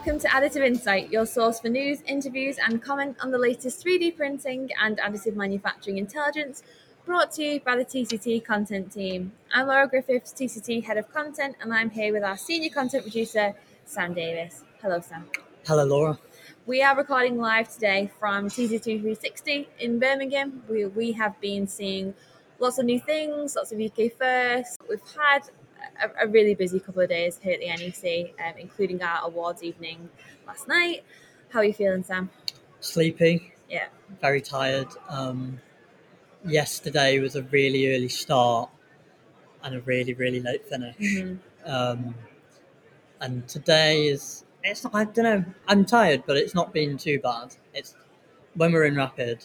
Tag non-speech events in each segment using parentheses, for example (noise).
welcome to Additive Insight, your source for news, interviews, and comment on the latest 3D printing and additive manufacturing intelligence brought to you by the TCT content team. I'm Laura Griffiths, TCT head of content, and I'm here with our senior content producer, Sam Davis. Hello, Sam. Hello, Laura. We are recording live today from TCT 360 in Birmingham. We, we have been seeing lots of new things, lots of UK firsts. We've had a, a really busy couple of days here at the NEC, um, including our awards evening last night. How are you feeling, Sam? Sleepy. Yeah. Very tired. Um, yesterday was a really early start and a really, really late finish. Mm-hmm. Um, and today is, it's I don't know, I'm tired, but it's not been too bad. It's when we're in Rapid,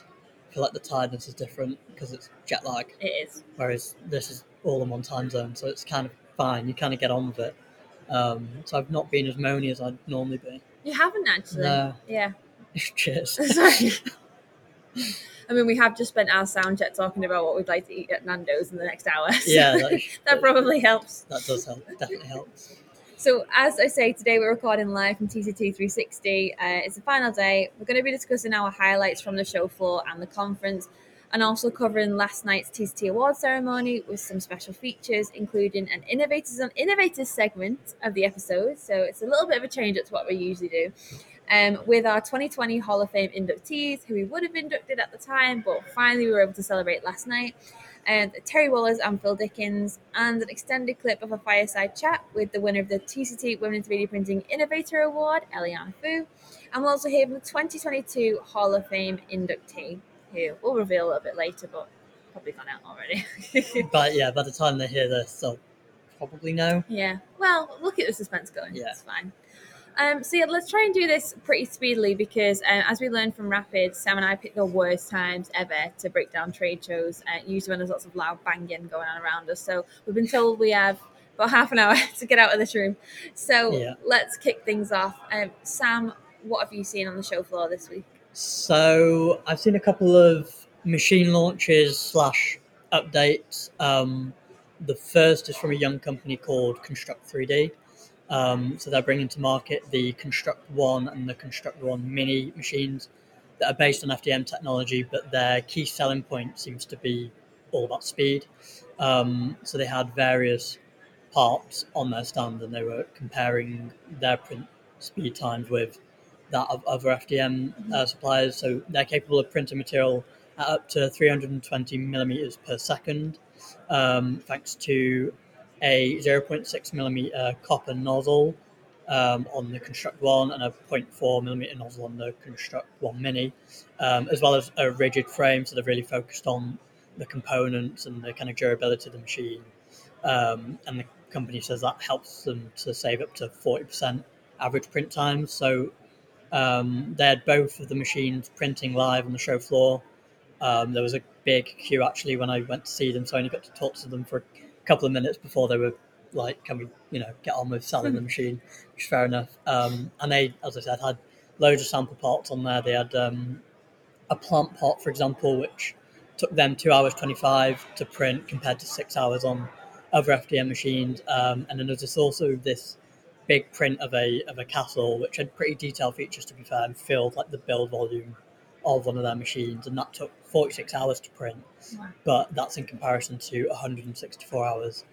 I feel like the tiredness is different because it's jet lag. It is. Whereas this is all in one time zone, so it's kind of fine. You kind of get on with it. Um, so I've not been as moany as I'd normally be. You haven't actually. No. Yeah. (laughs) Cheers. (laughs) Sorry. I mean, we have just spent our sound check talking about what we'd like to eat at Nando's in the next hour. (laughs) so Yeah, that, that probably helps. that does help. Definitely helps. So, as I say, today we're recording live from TCT 360. Uh, it's the final day. We're going to be discussing our highlights from the show floor and the conference, and also covering last night's TCT Award ceremony with some special features, including an Innovators on Innovators segment of the episode. So, it's a little bit of a change up to what we usually do. Um, with our 2020 Hall of Fame inductees, who we would have inducted at the time, but finally we were able to celebrate last night and Terry Wohlers and Phil Dickens, and an extended clip of a fireside chat with the winner of the TCT Women in 3D Printing Innovator Award, Eliana Fu. And we'll also hear from the 2022 Hall of Fame inductee, who we'll reveal a little bit later, but probably gone out already. (laughs) But yeah, by the time they hear this, they'll probably know. yeah, well, look at the suspense going. Yeah. It's fine. Um, so yeah, let's try and do this pretty speedily because, um, as we learned from Rapid, Sam and I picked the worst times ever to break down trade shows. Uh, usually when there's lots of loud banging going on around us. So we've been told we have about half an hour (laughs) to get out of this room. So Yeah. let's kick things off. Um, Sam, what have you seen on the show floor this week? So I've seen a couple of machine launches slash updates. Um, the first is from a young company called Construct 3D. Um, so they're bringing to market the Construct One and the Construct One Mini machines that are based on FDM technology, but their key selling point seems to be all about speed. Um, so they had various parts on their stand, and they were comparing their print speed times with that of other FDM uh, suppliers. So they're capable of printing material at up to 320 millimeters per second, um, thanks to a 0.6 millimeter copper nozzle um, on the Construct One and a 0.4 millimeter nozzle on the Construct One Mini, um, as well as a rigid frame. So they're really focused on the components and the kind of durability of the machine. Um, and the company says that helps them to save up to 40% average print times. So um, they had both of the machines printing live on the show floor. Um, there was a big queue actually when I went to see them, so I only got to talk to them for a couple of minutes before they were like, "Can we, you know, get on with selling the machine?" Which is fair enough. Um, and they, as I said, had loads of sample parts on there. They had um, a plant pot, for example, which took them two hours twenty-five to print compared to six hours on other FDM machines. Um, and then there's also this big print of a of a castle, which had pretty detailed features to be fair, and filled like the build volume of one of their machines, and that took 46 hours to print. Wow. But that's in comparison to 164 hours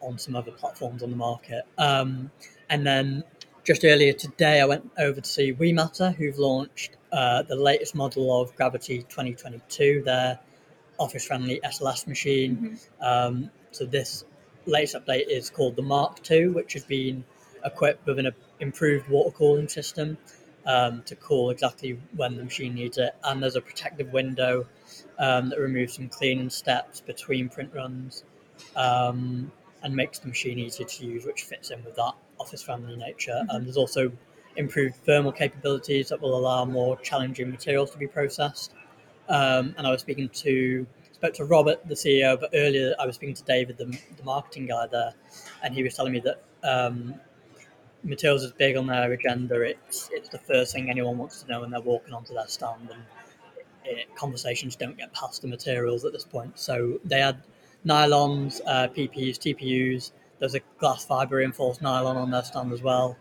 on some other platforms on the market. Um, and then just earlier today, I went over to see WeMatter, who've launched uh, the latest model of Gravity 2022, their office-friendly SLS machine. Um, so this latest update is called the Mark II, which has been equipped with an improved water cooling system um, to cool exactly when the machine needs it. And there's a protective window um, that removes some cleaning steps between print runs um, and makes the machine easier to use, which fits in with that office-friendly nature. And there's also improved thermal capabilities that will allow more challenging materials to be processed. Um, and I was speaking to spoke to Robert, the CEO, but earlier I was speaking to David, the, the marketing guy there, and he was telling me that um, materials is big on their agenda. It's it's the first thing anyone wants to know when they're walking onto their stand, and it, conversations don't get past the materials at this point. So they had nylons, uh, PPUs, TPUs. There's a glass fiber reinforced nylon on their stand as well.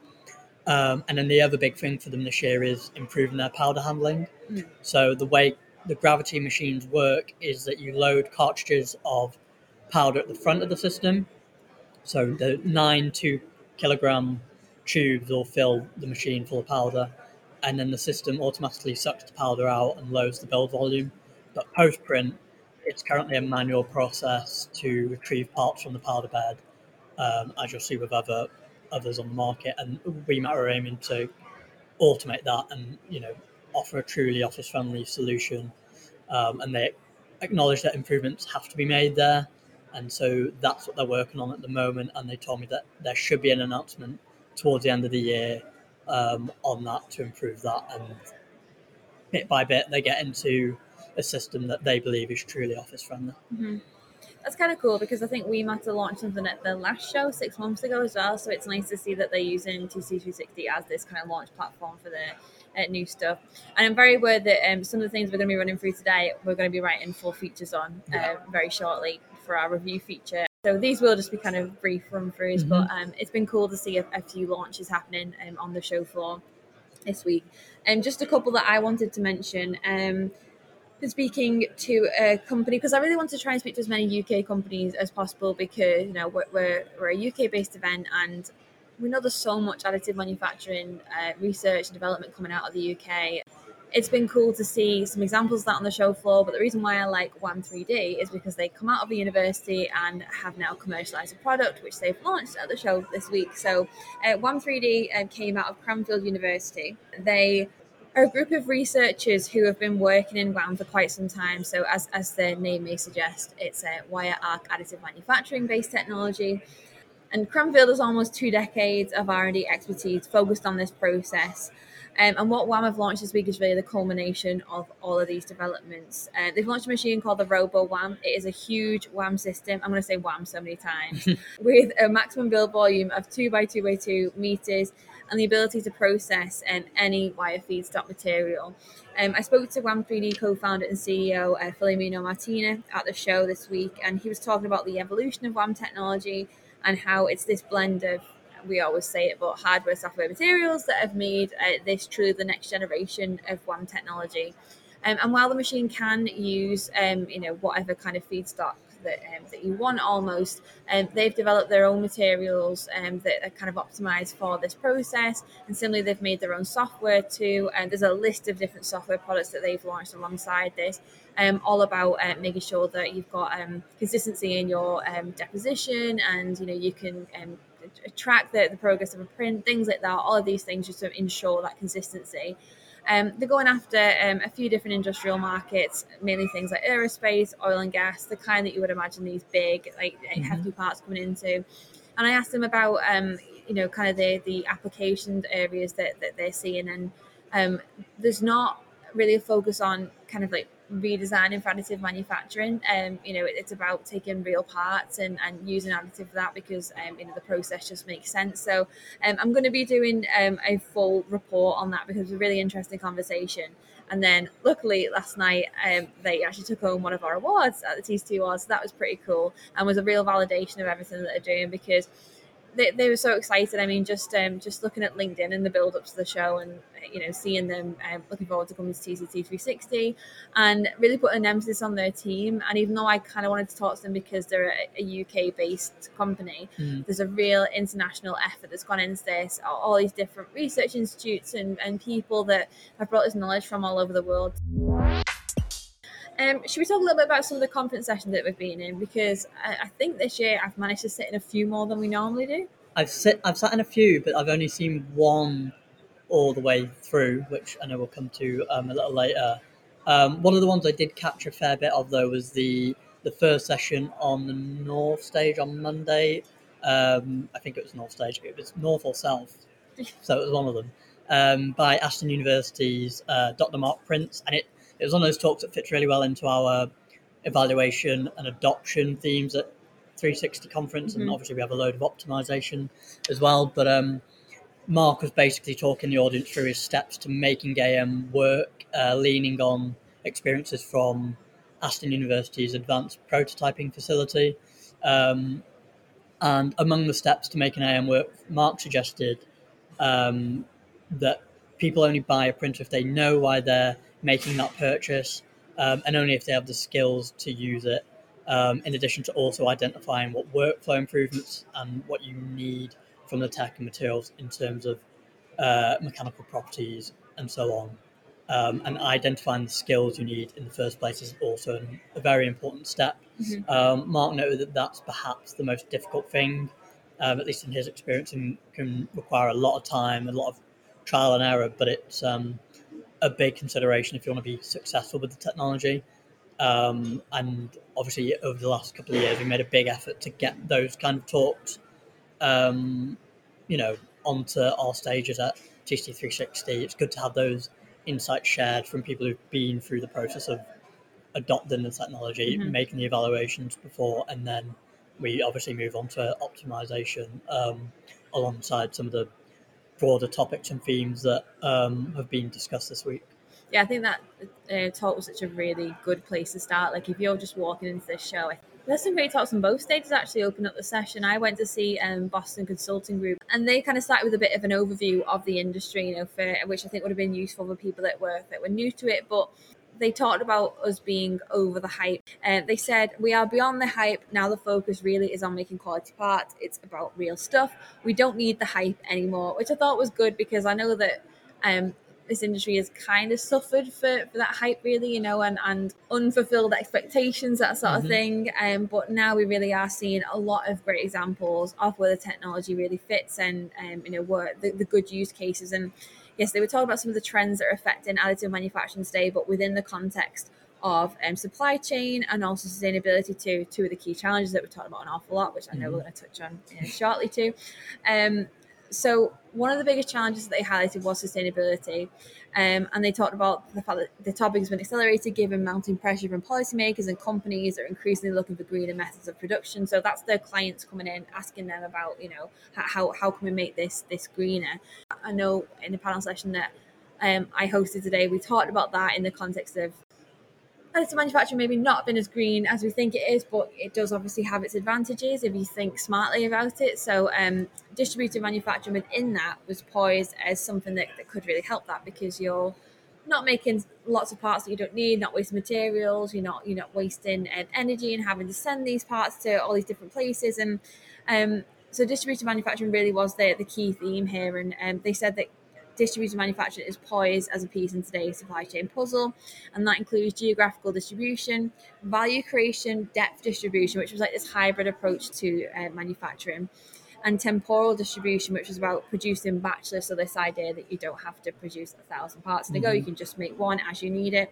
Um, and then the other big thing for them this year is improving their powder handling. Mm. So the way the gravity machines work is that you load cartridges of powder at the front of the system. So the nine two kilogram tubes will fill the machine full of powder, and then the system automatically sucks the powder out and loads the build volume. But post print, it's currently a manual process to retrieve parts from the powder bed, um, as you'll see with other others on the market. And we are aiming to automate that and you know offer a truly office friendly solution. Um, and they acknowledge that improvements have to be made there. And so that's what they're working on at the moment. And they told me that there should be an announcement towards the end of the year um, on that to improve that. And bit by bit, they get into a system that they believe is truly office friendly. Mm-hmm. That's kind of cool because I think we might have launched something at the last show six months ago as well. So it's nice to see that they're using TCT 360 as this kind of launch platform for their uh, new stuff. And I'm very aware that um, some of the things we're going to be running through today, we're going to be writing full features on uh, very shortly for our review feature. So these will just be kind of brief run throughs, mm-hmm. but um, it's been cool to see a, a few launches happening um, on the show floor this week. And um, just a couple that I wanted to mention. Um, speaking to a company because I really want to try and speak to as many UK companies as possible because you know we're, we're, we're a UK based event and we know there's so much additive manufacturing uh, research and development coming out of the UK. It's been cool to see some examples of that on the show floor, but the reason why I like WAAM3D is because they come out of the university and have now commercialized a product which they've launched at the show this week. So, uh, WAAM3D uh, came out of Cranfield University. They are a group of researchers who have been working in WAAM for quite some time. So, as, as the name may suggest, it's a wire arc additive manufacturing based technology. And Cranfield has almost two decades of R&D expertise focused on this process. Um, and what WAAM have launched this week is really the culmination of all of these developments. Uh, they've launched a machine called the RoboWAAM. It is a huge WAAM system. I'm going to say WAAM so many times, (laughs) with a maximum build volume of two by two by two meters and the ability to process um, any wire feedstock material. Um, I spoke to WAAM3D co-founder and CEO uh, Filomeno Martina at the show this week, and he was talking about the evolution of WAAM technology and how it's this blend of we always say it, but hardware, software, materials that have made uh, this truly the next generation of WAAM technology. Um, and while the machine can use, um, you know, whatever kind of feedstock that um, that you want almost. Um, they've developed their own materials um, that are kind of optimized for this process, and similarly, they've made their own software too. And there's a list of different software products that they've launched alongside this, um, all about uh, making sure that you've got consistency in your deposition, and you know you can track the, the progress of a print, things like that. All of these things just to ensure that consistency. Um, they're going after um, a few different industrial markets, mainly things like aerospace, oil and gas, the kind that you would imagine these big, like mm-hmm. hefty parts coming into. And I asked them about, um, you know, kind of the the application areas that, that they're seeing, and um, there's not really a focus on kind of like redesigning for additive manufacturing. Um, you know, it, it's about taking real parts and, and using additive for that because um, you know the process just makes sense. So um, I'm going to be doing um, a full report on that because it's a really interesting conversation. And then luckily last night um, they actually took home one of our awards at the TCT Awards. So that was pretty cool and was a real validation of everything that they're doing because they, they were so excited. I mean, just um, just looking at LinkedIn and the build up to the show, and you know, seeing them um, looking forward to coming to TCT 360, and really putting an emphasis on their team. And even though I kind of wanted to talk to them because they're a, a UK based company, mm. there's a real international effort that's gone into this. All, all these different research institutes and, and people that have brought this knowledge from all over the world. Um, should we talk a little bit about some of the conference sessions that we've been in? Because I, I, think this year I've managed to sit in a few more than we normally do. I've sit, I've sat in a few, but I've only seen one all the way through, which I know we'll come to um, a little later. Um, one of the ones I did catch a fair bit of though was the the first session on the North stage on Monday. Um, I think it was North stage. It was North or South, (laughs) so it was one of them um, by Aston University's uh, Dr. Mark Prince, and it it was one of those talks that fits really well into our evaluation and adoption themes at 360 conference, mm-hmm. and obviously we have a load of optimization as well. But um, Mark was basically talking the audience through his steps to making AM work, uh, leaning on experiences from Aston University's advanced prototyping facility. Um, and among the steps to making AM work, Mark suggested um, that people only buy a printer if they know why they're making that purchase um, and only if they have the skills to use it. Um, in addition to also identifying what workflow improvements and what you need from the tech and materials in terms of uh, mechanical properties and so on. Um, and identifying the skills you need in the first place is also an, a very important step. Mhm. Um, Mark noted that that's perhaps the most difficult thing, um, at least in his experience, and can require a lot of time, a lot of trial and error, but it's um, a big consideration if you want to be successful with the technology. Um, and obviously, over the last couple of years, we made a big effort to get those kind of talks, um, you know, onto our stages at TCT 360. It's good to have those insights shared from people who've been through the process of adopting the technology, Mhm. making the evaluations before, and then we obviously move on to optimization um, alongside some of the broader topics and themes that um, have been discussed this week. yeah, I think that uh, talk was such a really good place to start. Like, if you're just walking into this show, there's some great talks on both stages actually open up the session. I went to see um, Boston Consulting Group, and they kind of started with a bit of an overview of the industry, you know, for which I think would have been useful for people that were that were new to it, but. They talked about us being over the hype. Uh, they said we are beyond the hype. Now the focus really is on making quality parts. It's about real stuff. We don't need the hype anymore, which I thought was good because I know that um, this industry has kind of suffered for, for that hype really you know and, and unfulfilled expectations that sort of Mhm. thing um, but now we really are seeing a lot of great examples of where the technology really fits and um, you know where the, the good use cases and yes they were talking about some of the trends that are affecting additive manufacturing today but within the context of um, supply chain and also sustainability too two of the key challenges that we talked about an awful lot which i know Mhm. we're going to touch on uh, shortly too um, so one of the biggest challenges that they highlighted was sustainability, um, and they talked about the fact that the topic has been accelerated given mounting pressure from policymakers and companies are increasingly looking for greener methods of production. So that's their clients coming in asking them about, you know, how how can we make this this greener? I know in the panel session that um, I hosted today, we talked about that in the context of additive manufacturing maybe not been as green as we think it is, but it does obviously have its advantages if you think smartly about it. So, um, distributed manufacturing within that was poised as something that, that could really help that because you're not making lots of parts that you don't need, not wasting materials, you're not you're not wasting um, energy and having to send these parts to all these different places. And um, so, distributed manufacturing really was the the key theme here. And um, they said that distributed manufacturing is poised as a piece in today's supply chain puzzle, and that includes geographical distribution, value creation, depth distribution, which was like this hybrid approach to uh, manufacturing, and temporal distribution, which was about producing batchless. So this idea that you don't have to produce a thousand parts in a go, you can just make one as you need it.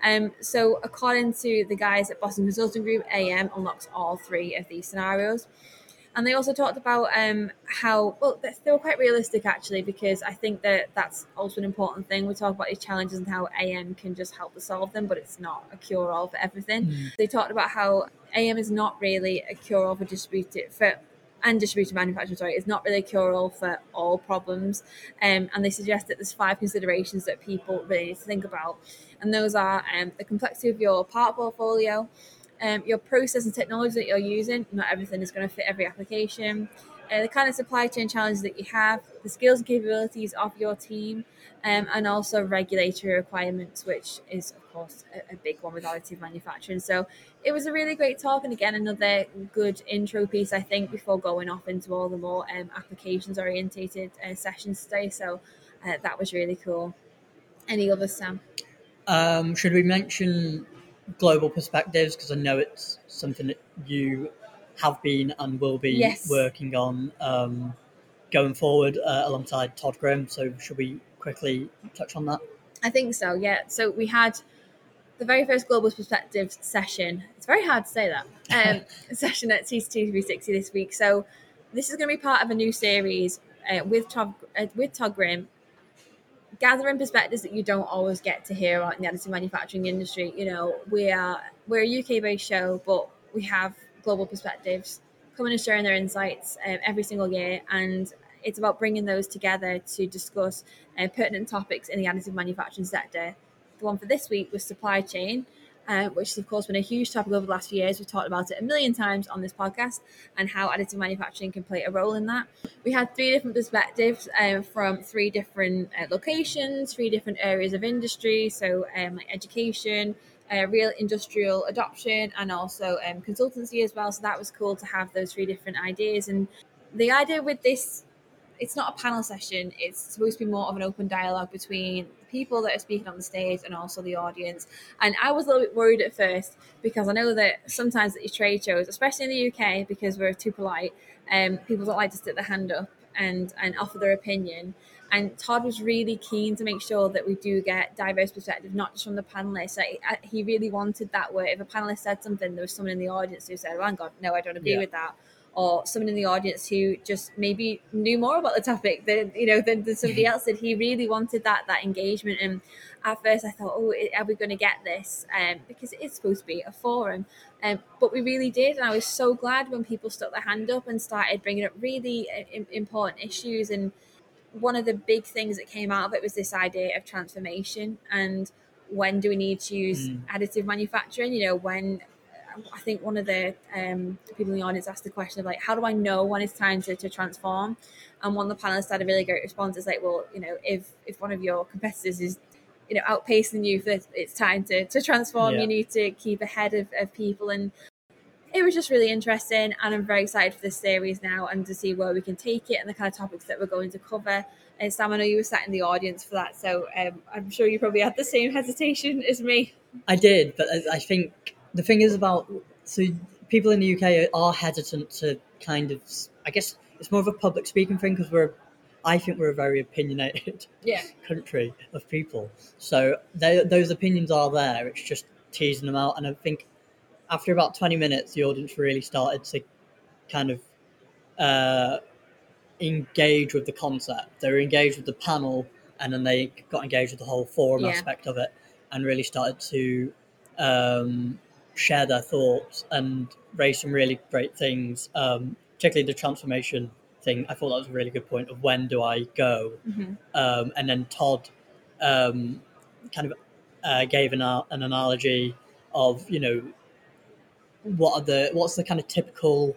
Um, so according to the guys at Boston Consulting Group, AM unlocks all three of these scenarios. And they also talked about um, how well they were quite realistic actually, because I think that that's also an important thing. We talk about these challenges and how AM can just help to solve them, but it's not a cure all for everything. Mm. They talked about how AM is not really a cure all for distributed for and distributed manufacturing. Sorry, is not really a cure all for all problems. Um, and they suggest that there's five considerations that people really need to think about, and those are um, the complexity of your part portfolio, um, your process and technology that you're using. Not everything is going to fit every application. Uh, the kind of supply chain challenges that you have, the skills and capabilities of your team, um, and also regulatory requirements, which is, of course, a, a big one with additive manufacturing. So it was a really great talk, and again, another good intro piece, I think, before going off into all the more um, applications orientated uh, sessions today. So uh, that was really cool. Any others, Sam? Um, should we mention global perspectives? Because I know it's something that you have been and will be Yes. working on um, going forward uh, alongside Todd Grimm. So, should we quickly touch on that? I think so, yeah. So we had the very first Global Perspectives session. It's very hard to say that. Um, (laughs) (laughs) session at TCT 360 this week. So this is going to be part of a new series uh, with Todd uh, with Todd Grimm, gathering perspectives that you don't always get to hear in the additive manufacturing industry. You know, we are we're a UK based show, but we have global perspectives coming and sharing their insights um, every single year, and it's about bringing those together to discuss uh, pertinent topics in the additive manufacturing sector. The one for this week was supply chain, uh, which has of course been a huge topic over the last few years. We've talked about it a million times on this podcast and how additive manufacturing can play a role in that. We had three different perspectives um, from three different uh, locations, three different areas of industry, so um, like education. Uh, real industrial adoption and also um, consultancy as well. So that was cool to have those three different ideas. And the idea with this it's not a panel session. It's supposed to be more of an open dialogue between the people that are speaking on the stage and also the audience. And I was a little bit worried at first because I know that sometimes at these trade shows, especially in the UK, because we're too polite, um, people don't like to stick their hand up and and offer their opinion. And Todd was really keen to make sure that we do get diverse perspective, not just from the panelists. Like, he really wanted that. Where if a panelist said something, there was someone in the audience who said, "Oh, God, no, I don't agree yeah. with that." Or someone in the audience who just maybe knew more about the topic than you know than, than somebody (laughs) else did. He really wanted that that engagement. And at first, I thought, oh, are we going to get this? Um, because it is supposed to be a forum. Um, but we really did, and I was so glad when people stuck their hand up and started bringing up really uh, important issues. And one of the big things that came out of it was this idea of transformation and when do we need to use mm. additive manufacturing? You know, when I think one of the um, people in the audience asked the question of like, how do I know when it's time to, to transform? And one of the panelists had a really great response. It's like, well, you know, if if one of your competitors is, you know, outpacing you, for it's time to, to transform. Yeah. You need to keep ahead of, of people. And it was just really interesting. And I'm very excited for this series now and to see where we can take it and the kind of topics that we're going to cover. And Sam, I know you were sat in the audience for that, so um, I'm sure you probably had the same hesitation as me. I did, but I think the thing is about so people in the UK are hesitant to kind of I guess it's more of a public speaking thing because we're I think we're a very opinionated yeah. (laughs) country of people. So they, those opinions are there. It's just teasing them out. And I think after about 20 minutes, the audience really started to kind of uh, engage with the concept. They were engaged with the panel and then they got engaged with the whole forum yeah. aspect of it and really started to um, share their thoughts and raise some really great things, um, particularly the transformation thing. I thought that was a really good point of when do I go? Mm-hmm. Um, and then Todd um, kind of uh, gave an, an analogy of, you know, what are the what's the kind of typical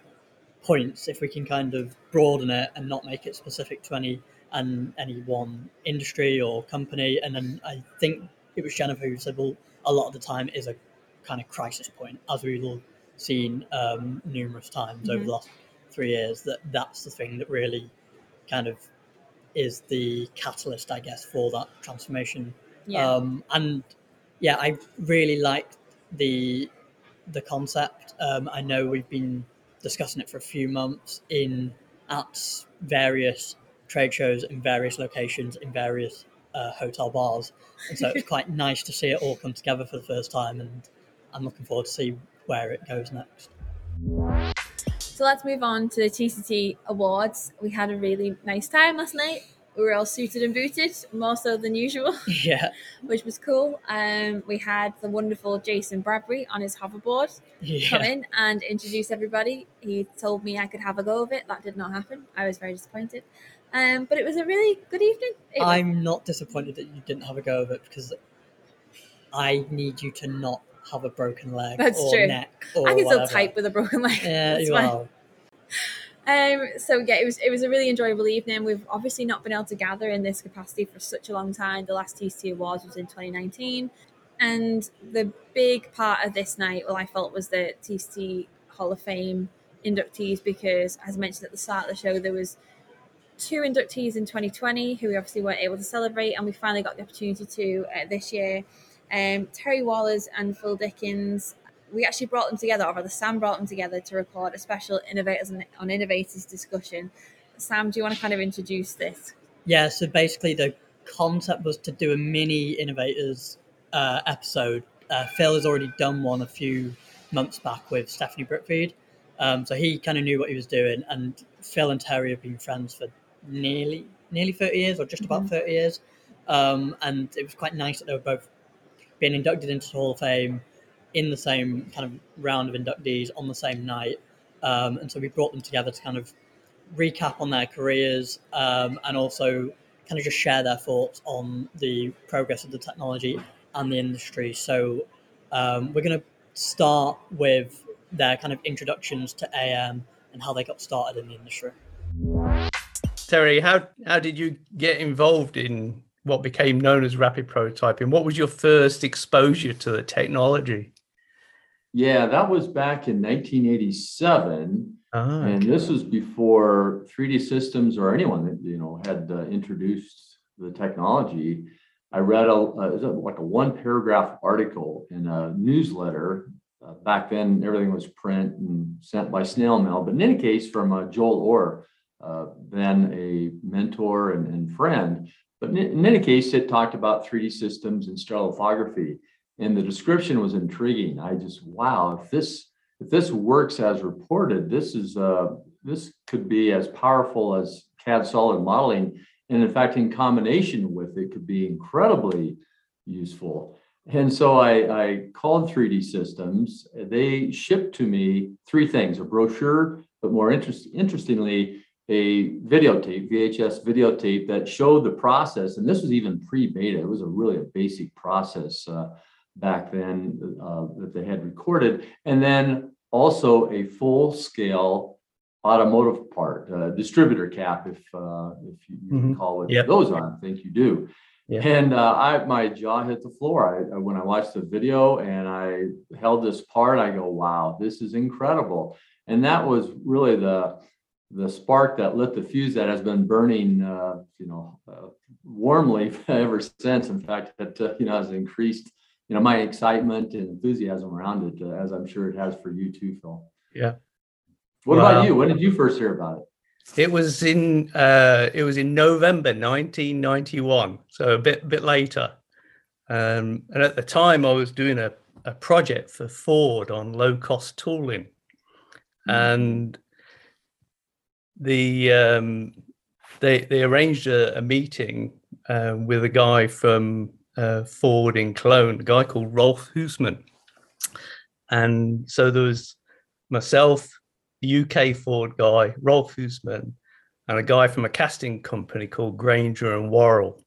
points if we can kind of broaden it and not make it specific to any and any one industry or company and then i think it was jennifer who said well a lot of the time is a kind of crisis point, as we've all seen um, numerous times mm-hmm. over the last three years. That that's the thing that really kind of is the catalyst, I guess, for that transformation. Yeah. Um, and yeah, I really like the the concept. Um, I know we've been discussing it for a few months in at various trade shows in various locations in various uh, hotel bars, and so it's (laughs) quite nice to see it all come together for the first time and I'm looking forward to see where it goes next. So let's move on to the TCT Awards. We had a really nice time last night. We were all suited and booted, more so than usual. (laughs) (laughs) Yeah. which was cool. Um, we had the wonderful Jason Bradbury on his hoverboard yeah. come in and introduce everybody. He told me I could have a go of it. That did not happen. I was very disappointed. Um, but it was a really good evening. It I'm was... not disappointed that you didn't have a go of it because I need you to not have a broken leg That's or true. neck or I can whatever. still type with a broken leg. Yeah, you are. Um, so yeah, it was it was a really enjoyable evening. We've obviously not been able to gather in this capacity for such a long time. The last TCT Awards was in 2019, and the big part of this night, well, I felt was the TCT Hall of Fame inductees because, as I mentioned at the start of the show, there was two inductees in 2020 who we obviously weren't able to celebrate, and we finally got the opportunity to uh, this year um, Terry Wohlers and Phil Dickens. We actually brought them together, or rather, Sam brought them together to record a special Innovators on Innovators discussion. Sam, do you want to kind of introduce this? Yeah, so basically, the concept was to do a mini Innovators uh, episode. Uh, Phil has already done one a few months back with Stephanie Brookfield. Um, so he kind of knew what he was doing, and Phil and Terry have been friends for nearly nearly 30 years or just about mm-hmm. 30 years. Um, and it was quite nice that they were both being inducted into the Hall of Fame in the same kind of round of inductees on the same night. Um, and so we brought them together to kind of recap on their careers um, and also kind of just share their thoughts on the progress of the technology and the industry. So Um, we're going to start with their kind of introductions to AM and how they got started in the industry. Terry, how how did you get involved in what became known as rapid prototyping? What was your first exposure to the technology? Yeah, that was back in 1987. Ah, and okay. this was before 3D systems or anyone that you know had uh, introduced the technology. I read a uh, like a one paragraph article in a newsletter. Uh, back then, everything was print and sent by snail mail. But in any case, from uh, Joel Orr, uh, then a mentor and, and friend. But in, any case, it talked about 3D systems and stereolithography, and the description was intriguing. I just wow, if this if this works as reported, this is uh, this could be as powerful as CAD solid modeling, and in fact, in combination with it, could be incredibly useful. And so I, I called 3D Systems. They shipped to me three things: a brochure, but more interest, interestingly, a videotape, VHS videotape that showed the process. And this was even pre-beta. It was a really a basic process. Uh, back then uh, that they had recorded, and then also a full scale automotive part, uh, distributor cap, if uh, if you, Mhm. call it Yep. those are. I think you do. Yeah. And uh, I my jaw hit the floor. I- when I watched the video and I held this part, I go, "Wow, this is incredible!" And that was really the the spark that lit the fuse that has been burning, uh, you know, uh, warmly (laughs) ever since. In fact, it uh, you know has increased, you know, my excitement and enthusiasm around it, uh, as I'm sure it has for you too, Phil. Yeah. What Wow. about you? When did you first hear about it? It was in uh, it was in November 1991, so a bit bit later. Um, and at the time, I was doing a, a project for Ford on low cost tooling, and the um, they they arranged a, a meeting uh, with a guy from uh, Ford in Cologne, a guy called Rolf Husman, and so there was myself, the UK Ford guy, Rolf Husman, and a guy from a casting company called Grainger and Worrall.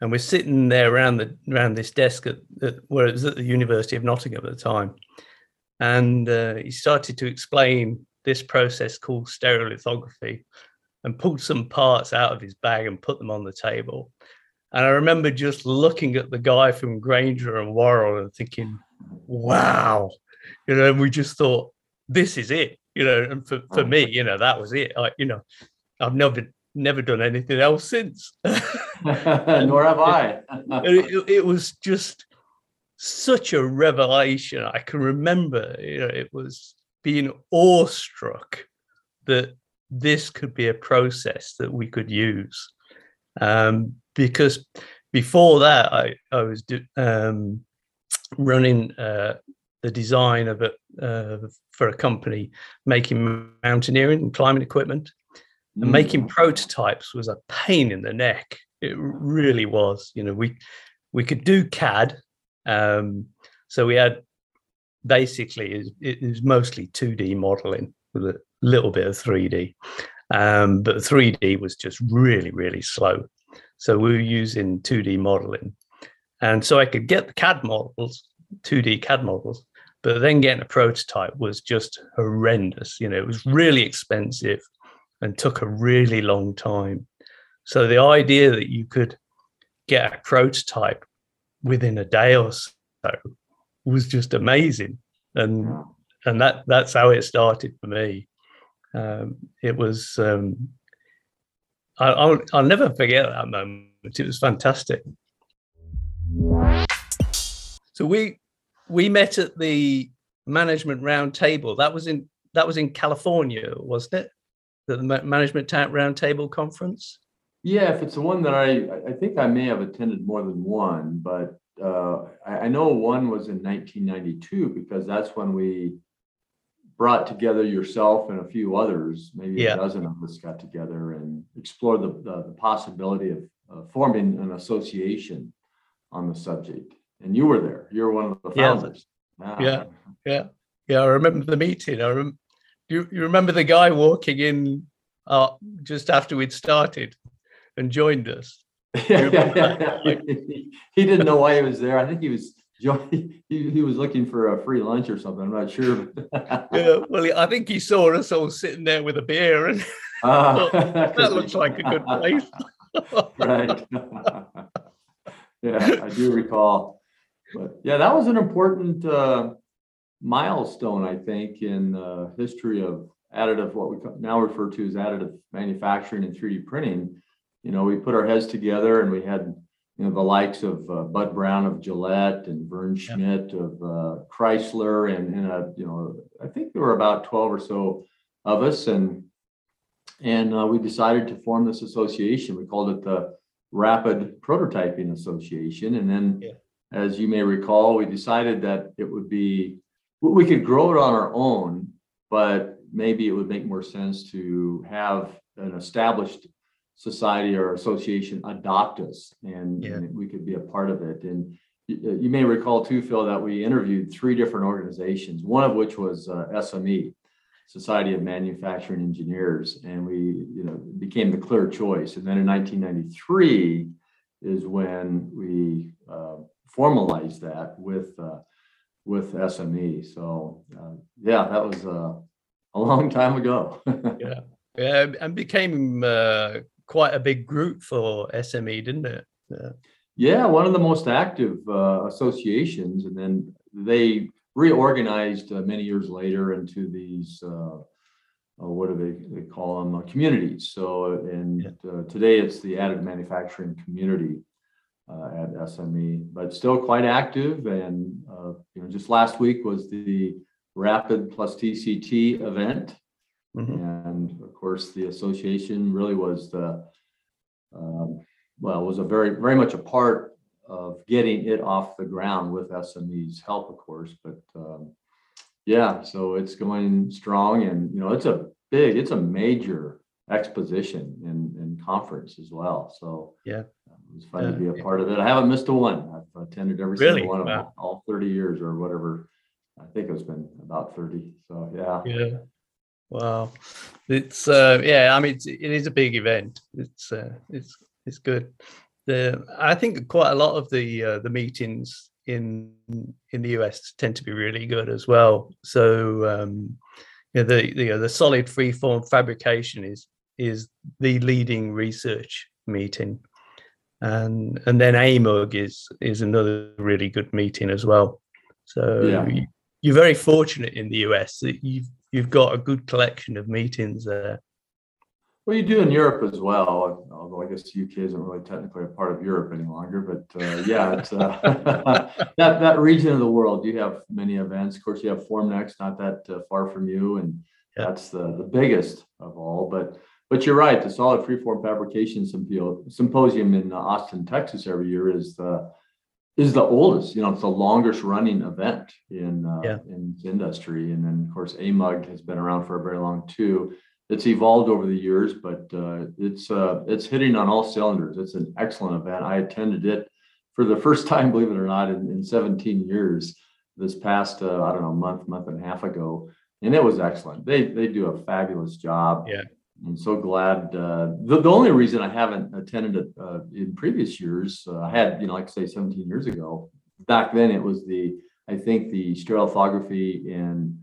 And we're sitting there around the around this desk at, at where it was at the University of Nottingham at the time. And uh, he started to explain this process called stereolithography and pulled some parts out of his bag and put them on the table. And I remember just looking at the guy from Grainger and Worrall and thinking, wow, you know, and we just thought, this is it, you know, and for, for me, you know, that was it. I, you know, I've never never done anything else since. (laughs) (laughs) Nor have I. It, it was just such a revelation. I can remember, you know, it was being awestruck that this could be a process that we could use. Um, because before that, I, I was do, um, running uh, the design of it uh, for a company making mountaineering and climbing equipment. And making prototypes was a pain in the neck. It really was. You know we we could do cad um so we had basically it, it was mostly 2d modeling with a little bit of 3d um but 3d was just really really slow. So we were using 2d modeling. And so i could get the cad models 2d cad models but then getting a prototype was just horrendous. You know it was really expensive and took a really long time. So the idea that you could get a prototype within a day or so was just amazing, and and that that's how it started for me. Um, it was um, I, I'll I'll never forget that moment. It was fantastic. So we we met at the management round table. That was in that was in California, wasn't it? The Ma- management ta- roundtable conference. Yeah, if it's the one that I, I think I may have attended more than one, but uh, I, I know one was in 1992 because that's when we brought together yourself and a few others, maybe Yeah. a dozen of us got together and explored the, the, the possibility of uh, forming an association on the subject. And you were there. You're one of the Yeah. founders. Ah. Yeah. Yeah, yeah. I remember the meeting. I rem- you, you remember the guy walking in uh, just after we'd started and joined us. (laughs) he didn't know why he was there. I think he was (laughs) he, he was looking for a free lunch or something. I'm not sure. (laughs) yeah, well, I think he saw us all sitting there with a beer, and Ah, that looks like a good place. right. yeah, I do recall. But yeah, that was an important uh, milestone, I think, in the history of additive, what we now refer to as additive manufacturing and 3D printing. You know, we put our heads together and we had, you know, the likes of uh, Bud Brown of Gillette and Vern Yeah. Schmidt of uh, Chrysler and, and uh, you know, I think there were about 12 or so of us and and uh, we decided to form this association. We called it the Rapid Prototyping Association. And then, Yeah. as you may recall, we decided that it would be, we could grow it on our own, but maybe it would make more sense to have an established society or association adopt us and, Yeah. and we could be a part of it. And you, you may recall too, Phil, that we interviewed three different organizations, one of which was uh, SME. Society of Manufacturing Engineers, and we, you know, became the clear choice. And then in 1993 is when we uh, formalized that with uh, with SME. So uh, yeah, that was uh, a long time ago. (laughs) Yeah, and became uh, quite a big group for SME, didn't it? Yeah. Yeah, one of the most active uh, associations, and then they reorganized uh, many years later into these. Uh, uh, what do they, they call them? Uh, communities. So, and uh, today it's the additive manufacturing community uh, at SME, but still quite active. And uh, you know, just last week was the Rapid plus TCT event, Mhm. and of course, the association really was the um, well, was a very, very much a part of getting it off the ground with SME's help, of course, but um, yeah, so it's going strong and, you know, it's a big, it's a major exposition and, and conference as well, so. Yeah. uh, It was fun to be a part of it. I haven't missed a one. I've attended every Really? single one of them, Wow. all thirty years or whatever. I think it's been about thirty, so yeah. Yeah. Wow. It's uh yeah, I mean it's, it is a big event. It's uh it's it's good. The I think quite a lot of the uh, the meetings in in the US tend to be really good as well. So um yeah, the the, uh, the solid freeform fabrication is is the leading research meeting. And and then AMUG is is another really good meeting as well. So Yeah. you're very fortunate in the US that you've you've got a good collection of meetings there. Well, you do in Europe as well, although I guess the UK isn't really technically a part of Europe any longer, but uh, yeah, it's uh, (laughs) that, that region of the world, you have many events. Of course, you have Formnext, not that uh, far from you, and Yeah. that's the, the biggest of all. But but you're right, the Solid Freeform Fabrication Symposium in Austin, Texas every year is the is the oldest, you know, it's the longest running event in uh, Yeah. in industry. And then, of course, AMUG has been around for a very long too it's evolved over the years, but uh, it's uh, it's hitting on all cylinders. It's an excellent event. I attended it for the first (laughs) time, believe it or not, in, in 17 years. This past uh, I don't know month, month and a half ago, and it was excellent. They they do a fabulous job. Yeah. I'm so glad. Uh, the, the only reason I haven't attended it uh, in previous years, uh, I had, you know, like I say, 17 years ago. Back then, it was the, I think, the stereolithography and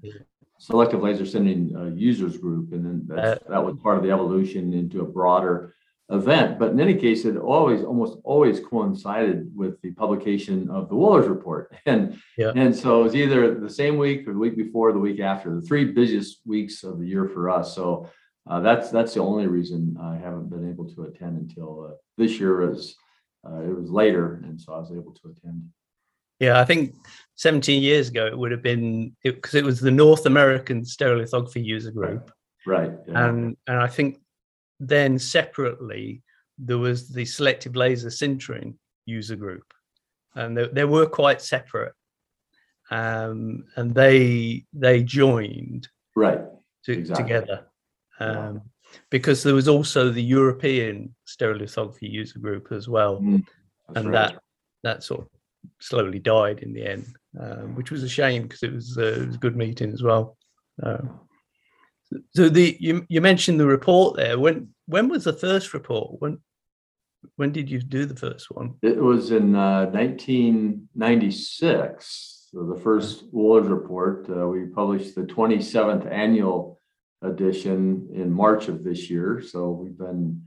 selective laser sintering uh, users group, and then that's, that was part of the evolution into a broader event. But in any case, it always, almost always coincided with the publication of the Wohlers report, (laughs) and Yeah. and so it was either the same week or the week before, or the week after, the three busiest weeks of the year for us. So uh, that's that's the only reason I haven't been able to attend until uh, this year was uh, it was later, and so I was able to attend. Yeah, I think 17 years ago it would have been because it, was the North American Stereolithography User Group, Right. yeah. and and I think then separately there was the Selective Laser Sintering User Group, and they, they were quite separate, um, and they they joined right. to, Exactly. together um, because there was also the European Stereolithography User Group as well, Mm, and right. that that sort of slowly died in the end, um, which was a shame because it was uh, it was a good meeting as well. Uh, so the you you mentioned the report there. When when was the first report? When when did you do the first one? It was in uh, 1996. So the first Wohlers report, uh, we published the 27th annual edition in March of this year. So we've been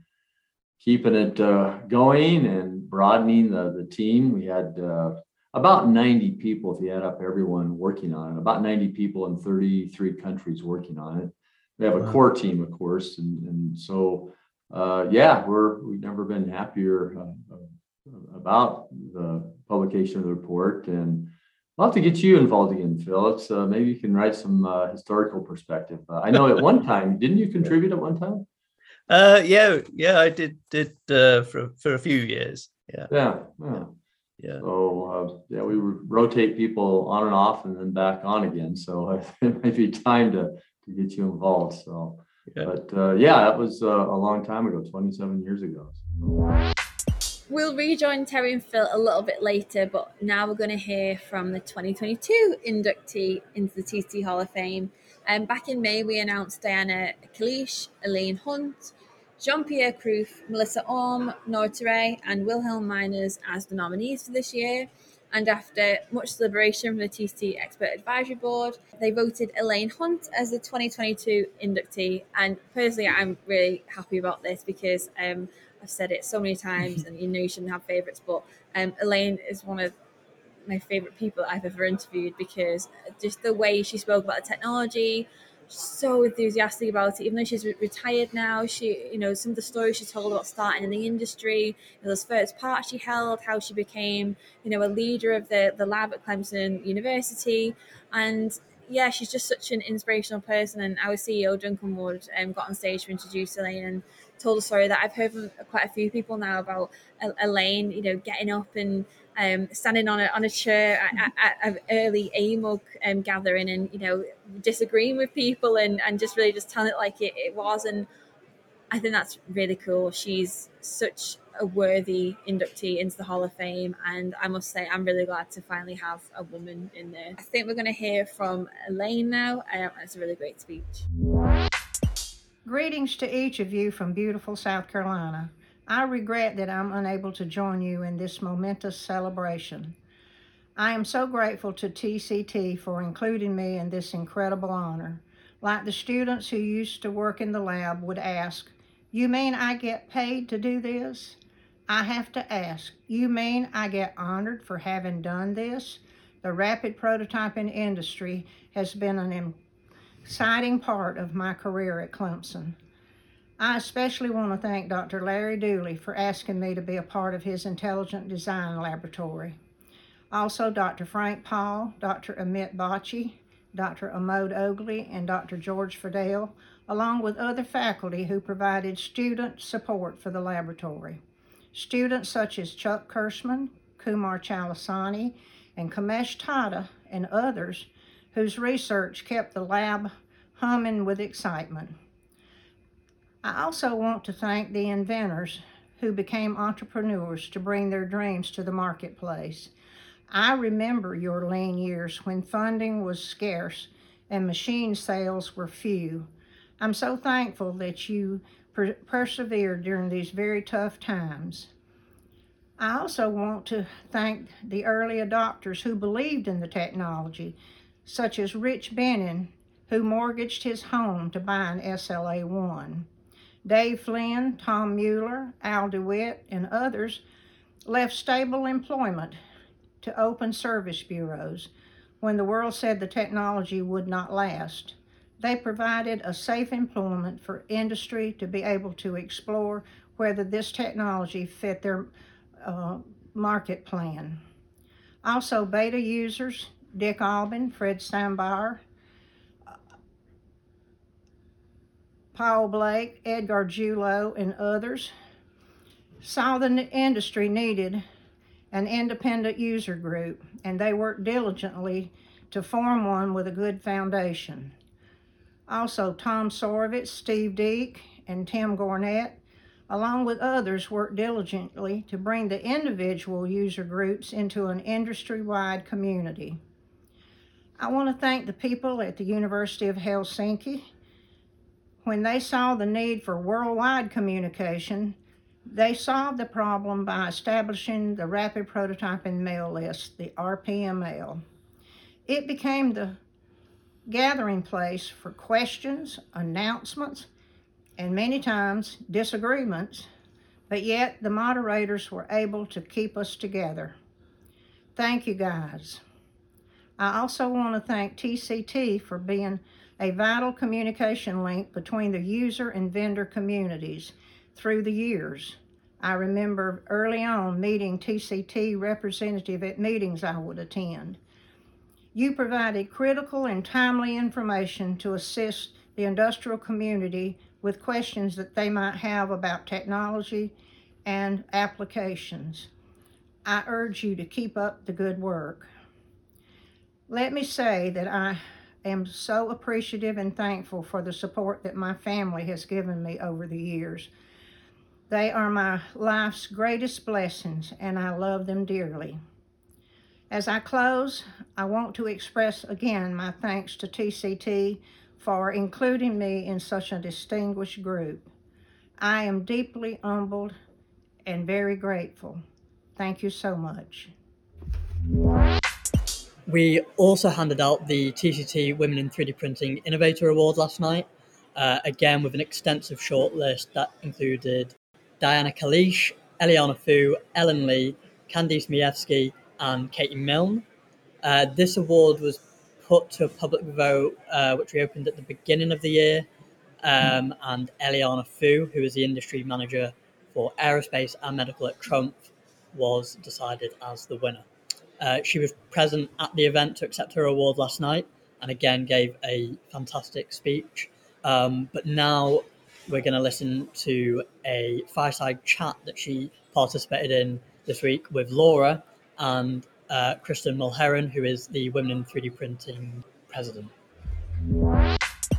keeping it uh, going and broadening the, the team. We had uh, about 90 people, if you add up everyone working on it, about 90 people in 33 countries working on it. We have a Wow. core team, of course, and, and so uh, yeah, we're we've never been happier uh, uh, about the publication of the report, and I'll have to get you involved again, Phil. It's, uh, maybe you can write some uh, historical perspective. Uh, I know at one time, didn't you (laughs) contribute at one time? Uh, yeah, yeah, I did did uh, for for a few years. Yeah, Yeah, yeah. yeah. So uh, yeah, we rotate people on and off, and then back on again. So (laughs) it might be time to to get you involved. So, Yeah. but uh, yeah, that was uh, a long time ago, 27 years ago. We'll rejoin Terry and Phil a little bit later, but now we're going to hear from the 2022 inductee into the TCT Hall of Fame. Um, back in May, we announced Diana Kalish, Elaine Hunt, Jean Pierre Kruth, Melissa Orme, Nora Toure, and Wilhelm Meiners as the nominees for this year. And after much deliberation from the TCT Expert Advisory Board, they voted Elaine Hunt as the 2022 inductee. And personally, I'm really happy about this because um, I've said it so many times, (laughs) and you know you shouldn't have favorites, but um, Elaine is one of my favorite people I've ever interviewed because just the way she spoke about the technology, so enthusiastic about it. Even though she's re- retired now, she, you know, some of the stories she told about starting in the industry, you know, those first parts she held, how she became, you know, a leader of the the lab at Clemson University, and yeah, she's just such an inspirational person. And our CEO Duncan Wood um, got on stage to introduce Elaine and told a story that I've heard from quite a few people now about Elaine, you know, getting up and um, standing on a on a chair at, at, at an early AMUG um, gathering and you know disagreeing with people and, and just really just telling it like it, it was and I think that's really cool. She's such a worthy inductee into the Hall of Fame, and I must say I'm really glad to finally have a woman in there. I think we're going to hear from Elaine now. Um, it's a really great speech. Greetings to each of you from beautiful South Carolina. I regret that I'm unable to join you in this momentous celebration. I am so grateful to TCT for including me in this incredible honor. Like the students who used to work in the lab would ask, You mean I get paid to do this? I have to ask, You mean I get honored for having done this? The rapid prototyping industry has been an exciting part of my career at Clemson. I especially want to thank Dr. Larry Dooley for asking me to be a part of his intelligent design laboratory. Also, Dr. Frank Paul, Dr. Amit Bagchi, Dr. Amod Ogale, and Dr. George Fadel, along with other faculty who provided student support for the laboratory. Students such as Chuck Kirschman, Kumar Chalasani, and Kamesh Tata, and others whose research kept the lab humming with excitement. I also want to thank the inventors who became entrepreneurs to bring their dreams to the marketplace. I remember your lean years when funding was scarce and machine sales were few. I'm so thankful that you per- persevered during these very tough times. I also want to thank the early adopters who believed in the technology, such as Rich Bennon, who mortgaged his home to buy an SLA 1. Dave Flynn, Tom Mueller, Al DeWitt, and others left stable employment to open service bureaus when the world said the technology would not last. They provided a safe employment for industry to be able to explore whether this technology fit their uh, market plan. Also, beta users Dick Albin, Fred Steinbauer, Paul Blake, Edgar Julo, and others saw the industry needed an independent user group, and they worked diligently to form one with a good foundation. Also, Tom Sorvitz, Steve Deek, and Tim Gornett, along with others, worked diligently to bring the individual user groups into an industry wide community. I want to thank the people at the University of Helsinki when they saw the need for worldwide communication, They solved the problem by establishing the Rapid Prototyping Mail List, the RPML. It became the gathering place for questions, announcements, and many times disagreements, but yet the moderators were able to keep us together. Thank you guys. I also want to thank TCT for being a vital communication link between the user and vendor communities through the years. I remember early on meeting TCT representative at meetings I would attend. You provided critical and timely information to assist the industrial community with questions that they might have about technology and applications. I urge you to keep up the good work. Let me say that I am so appreciative and thankful for the support that my family has given me over the years. They are my life's greatest blessings, and I love them dearly. As I close, I want to express again my thanks to TCT for including me in such a distinguished group. I am deeply humbled and very grateful. Thank you so much. We also handed out the TCT Women in 3D Printing Innovator Award last night, uh, again with an extensive shortlist that included Diana Kalish, Eliana Fu, Ellen Lee, Candice Majewski, and Katie Milne. Uh, this award was put to a public vote, uh, which we opened at the beginning of the year, um, and Eliana Fu, who is the industry manager for aerospace and medical at Trumpf, was decided as the winner. Uh, she was present at the event to accept her award last night and again gave a fantastic speech. Um, but now we're going to listen to a fireside chat that she participated in this week with Laura and uh, Kristen Mulherin, who is the Women in 3D Printing president.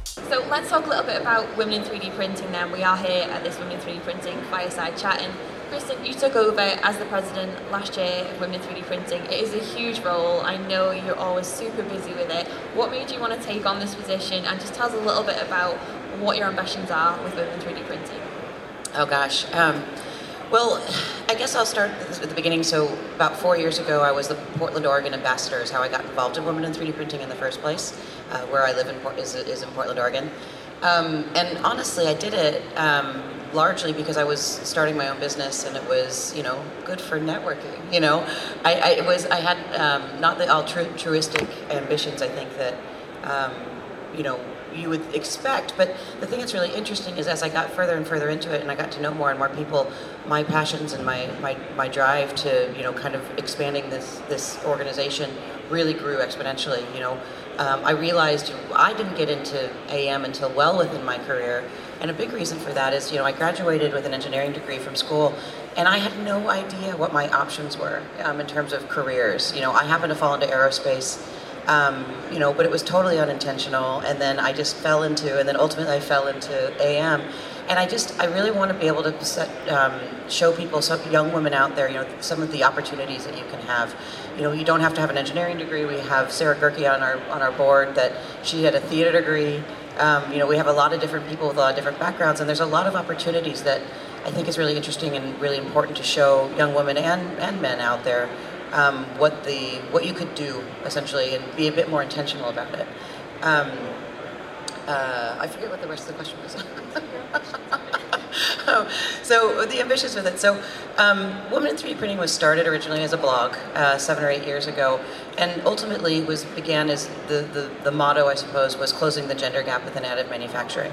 So let's talk a little bit about Women in 3D Printing then. We are here at this Women in 3D Printing fireside chat and Kristen, you took over as the president last year of Women 3D Printing. It is a huge role. I know you're always super busy with it. What made you want to take on this position? And just tell us a little bit about what your ambitions are with Women 3D Printing. Oh gosh. Um, well, I guess I'll start at the beginning. So, about four years ago, I was the Portland, Oregon ambassador. Is how I got involved in Women in 3D Printing in the first place. Uh, where I live in is, is in Portland, Oregon. Um, and honestly, I did it um, largely because I was starting my own business, and it was, you know, good for networking. You know, I, I it was I had um, not the altruistic ambitions. I think that, um, you know, you would expect. But the thing that's really interesting is as I got further and further into it, and I got to know more and more people, my passions and my my, my drive to, you know, kind of expanding this this organization really grew exponentially. You know. Um, I realized I didn't get into AM until well within my career, and a big reason for that is, you know, I graduated with an engineering degree from school, and I had no idea what my options were um, in terms of careers. You know, I happened to fall into aerospace, um, you know, but it was totally unintentional. And then I just fell into, and then ultimately I fell into AM. And I just, I really want to be able to set, um, show people, some young women out there, you know, some of the opportunities that you can have. You know, you don't have to have an engineering degree. We have Sarah Goehrke on our on our board that she had a theater degree. Um, you know, we have a lot of different people with a lot of different backgrounds, and there's a lot of opportunities that I think is really interesting and really important to show young women and, and men out there um, what the what you could do essentially, and be a bit more intentional about it. Um, uh, I forget what the rest of the question was. (laughs) (laughs) so the ambitions with it. So, um, Women in 3D Printing was started originally as a blog uh, seven or eight years ago, and ultimately was began as the, the, the motto, I suppose, was closing the gender gap within additive manufacturing.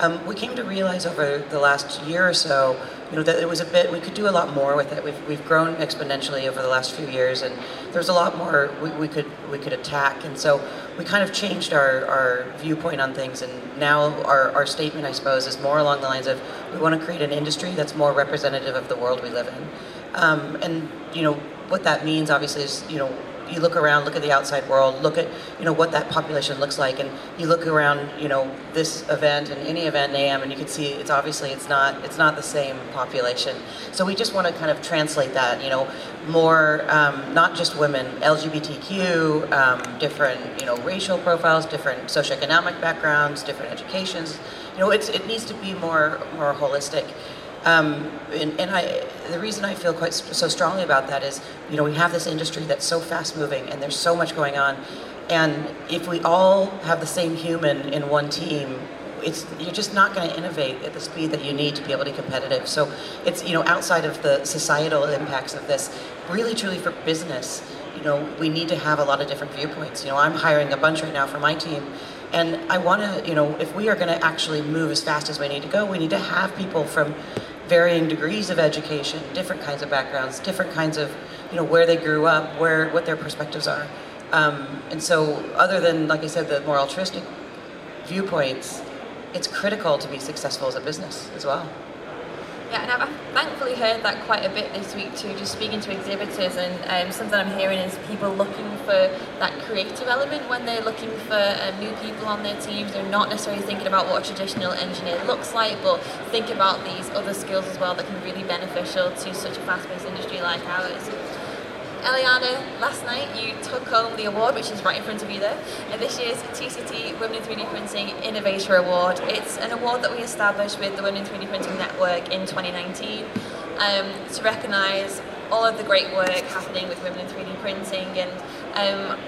Um, we came to realize over the last year or so, you know, that it was a bit, we could do a lot more with it. We've, we've grown exponentially over the last few years, and there's a lot more we, we could we could attack. And so we kind of changed our, our viewpoint on things, and now our, our statement, I suppose, is more along the lines of we want to create an industry that's more representative of the world we live in. Um, and, you know, what that means, obviously, is, you know, you look around, look at the outside world, look at you know what that population looks like, and you look around you know this event and any event in AM, and you can see it's obviously it's not it's not the same population. So we just want to kind of translate that, you know, more um, not just women, LGBTQ, um, different you know racial profiles, different socioeconomic backgrounds, different educations. You know, it's it needs to be more more holistic. Um, and, and I, the reason I feel quite so strongly about that is, you know, we have this industry that's so fast moving and there's so much going on. And if we all have the same human in one team, it's you're just not going to innovate at the speed that you need to be able to be competitive. So it's you know outside of the societal impacts of this, really truly for business, you know we need to have a lot of different viewpoints. You know I'm hiring a bunch right now for my team, and I want to you know if we are going to actually move as fast as we need to go, we need to have people from varying degrees of education, different kinds of backgrounds, different kinds of you know where they grew up, where what their perspectives are. Um, and so, other than, like I said, the more altruistic viewpoints, it's critical to be successful as a business as well. Yeah, and I've thankfully heard that quite a bit this week too, just speaking to exhibitors. And um, something I'm hearing is people looking for that creative element when they're looking for um, new people on their teams. They're not necessarily thinking about what a traditional engineer looks like, but think about these other skills as well that can be really beneficial to such a fast paced industry like ours. Eliana, last night you took home the award, which is right in front of you there, and this year's TCT Women in 3D Printing Innovator Award. It's an award that we established with the Women in 3D Printing Network in 2019 um, to recognise all of the great work happening with women in 3D printing and um,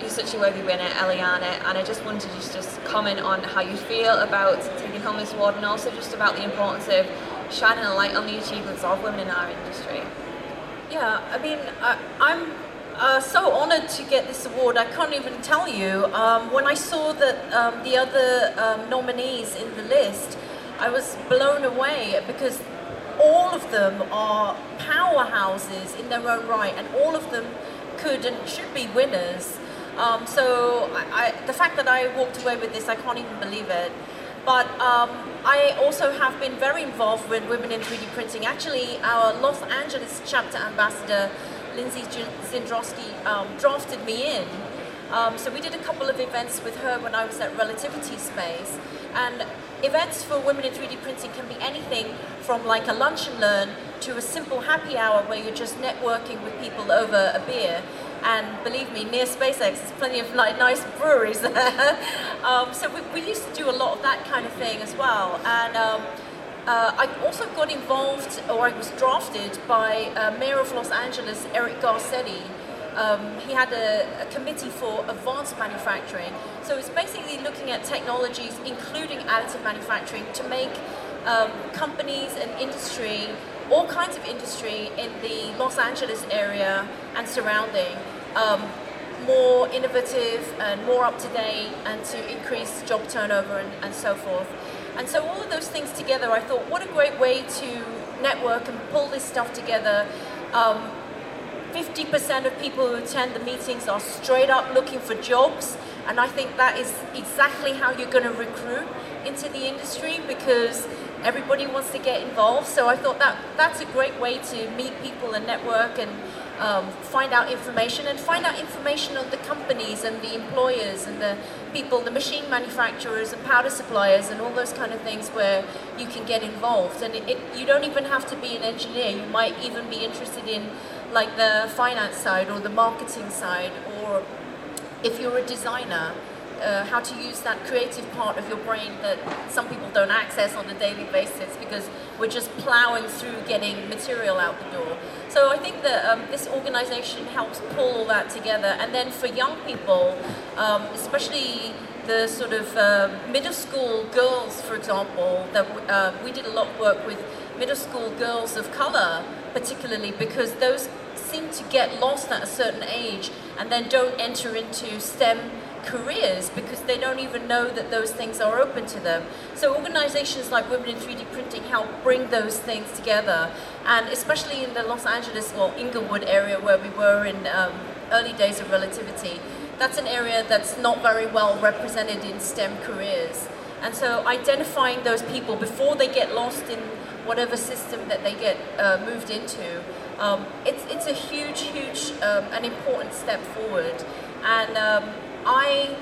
you're such a worthy winner, Eliana, and I just wanted to just, just comment on how you feel about taking home this award and also just about the importance of shining a light on the achievements of women in our industry. Yeah, I mean, I, I'm uh, so honored to get this award. I can't even tell you. Um, when I saw that um, the other um, nominees in the list, I was blown away because all of them are powerhouses in their own right, and all of them could and should be winners. Um, so I, I, the fact that I walked away with this, I can't even believe it. But um, I also have been very involved with Women in 3D Printing. Actually, our Los Angeles chapter ambassador, Lindsay Zindrowski, um, drafted me in. Um, so we did a couple of events with her when I was at Relativity Space. And events for Women in 3D Printing can be anything from like a lunch and learn to a simple happy hour where you're just networking with people over a beer. And believe me, near SpaceX, there's plenty of like, nice breweries there. (laughs) um, so we, we, used to do a lot of that kind of thing as well. And um, uh, I also got involved, or I was drafted by uh, Mayor of Los Angeles, Eric Garcetti. Um, he had a, a, committee for advanced manufacturing. So it's basically looking at technologies, including additive manufacturing, to make um, companies and industry all kinds of industry in the Los Angeles area and surrounding um, more innovative and more up to date and to increase job turnover and, and so forth. And so all of those things together, I thought, what a great way to network and pull this stuff together. Um, 50% of people who attend the meetings are straight up looking for jobs, and I think that is exactly how you're going to recruit into the industry because everybody wants to get involved. So I thought that that's a great way to meet people and network and um, find out information and find out information on the companies and the employers and the people, the machine manufacturers and powder suppliers and all those kind of things where you can get involved. And it, it, you don't even have to be an engineer. You might even be interested in like the finance side or the marketing side or if you're a designer uh, how to use that creative part of your brain that some people don't access on a daily basis because we're just plowing through getting material out the door. So I think that um, this organization helps pull all that together. And then for young people, um, especially the sort of uh, middle school girls, for example, that uh, we did a lot of work with middle school girls of color, particularly because those seem to get lost at a certain age and then don't enter into STEM careers because they don't even know that those things are open to them. So organizations like Women in 3D Printing help bring those things together, and especially in the Los Angeles or Inglewood area where we were in um, early days of relativity, that's an area that's not very well represented in STEM careers. And so identifying those people before they get lost in whatever system that they get uh, moved into, um, it's, it's a huge, huge, um, an important step forward. And um, I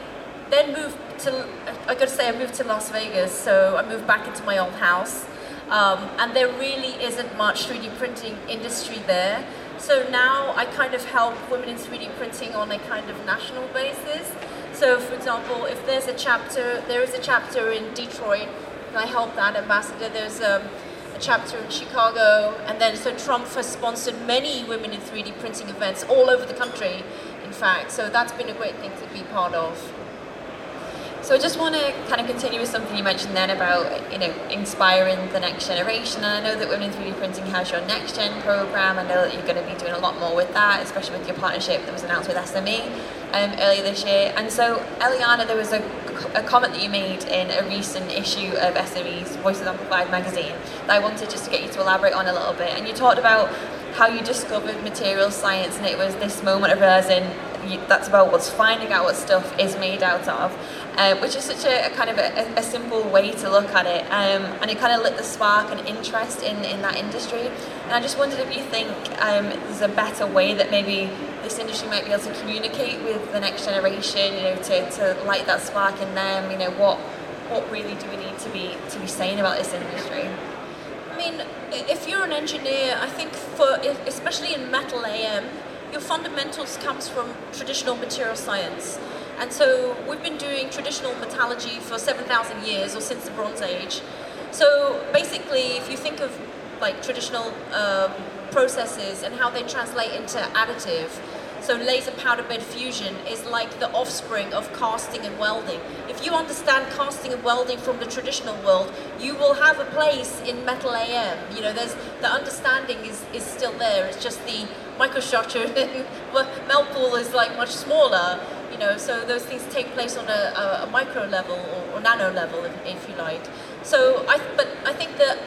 then moved to, I gotta say, I moved to Las Vegas, so I moved back into my old house. Um, and there really isn't much 3D printing industry there. So now I kind of help women in 3D printing on a kind of national basis. So for example, if there's a chapter, there is a chapter in Detroit, and I help that ambassador. There's um, a chapter in Chicago, and then so Trumpf has sponsored many women in 3D printing events all over the country, in fact. So that's been a great thing to be part of. So I just want to kind of continue with something you mentioned then about, you know, inspiring the next generation. And I know that Women in 3D Printing has your Next Gen program. I know that you're going to be doing a lot more with that, especially with your partnership that was announced with SME um, earlier this year. And so, Eliana, there was a, a comment that you made in a recent issue of SME's Voices Amplified magazine that I wanted just to get you to elaborate on a little bit. And you talked about how you discovered material science, and it was this moment of realizing that's about what's finding out what stuff is made out of uh, which is such a, a kind of a, a, simple way to look at it. Um, and it kind of lit the spark and interest in, in that industry. And I just wondered if you think um, there's a better way that maybe this industry might be able to communicate with the next generation, you know, to, to light that spark in them, you know, what what really do we need to be to be saying about this industry? I mean, if you're an engineer, I think for especially in metal AM, your fundamentals comes from traditional material science. And so we've been doing traditional metallurgy for 7,000 years or since the Bronze Age. So basically, if you think of like traditional um, processes and how they translate into additive, so laser powder bed fusion is like the offspring of casting and welding. If you understand casting and welding from the traditional world, you will have a place in metal AM. You know, there's the understanding is, is still there. It's just the microstructure (laughs) in pool is like much smaller you know, so those things take place on a, a, a micro level or, or, nano level, if, if you like. So, I, but I think that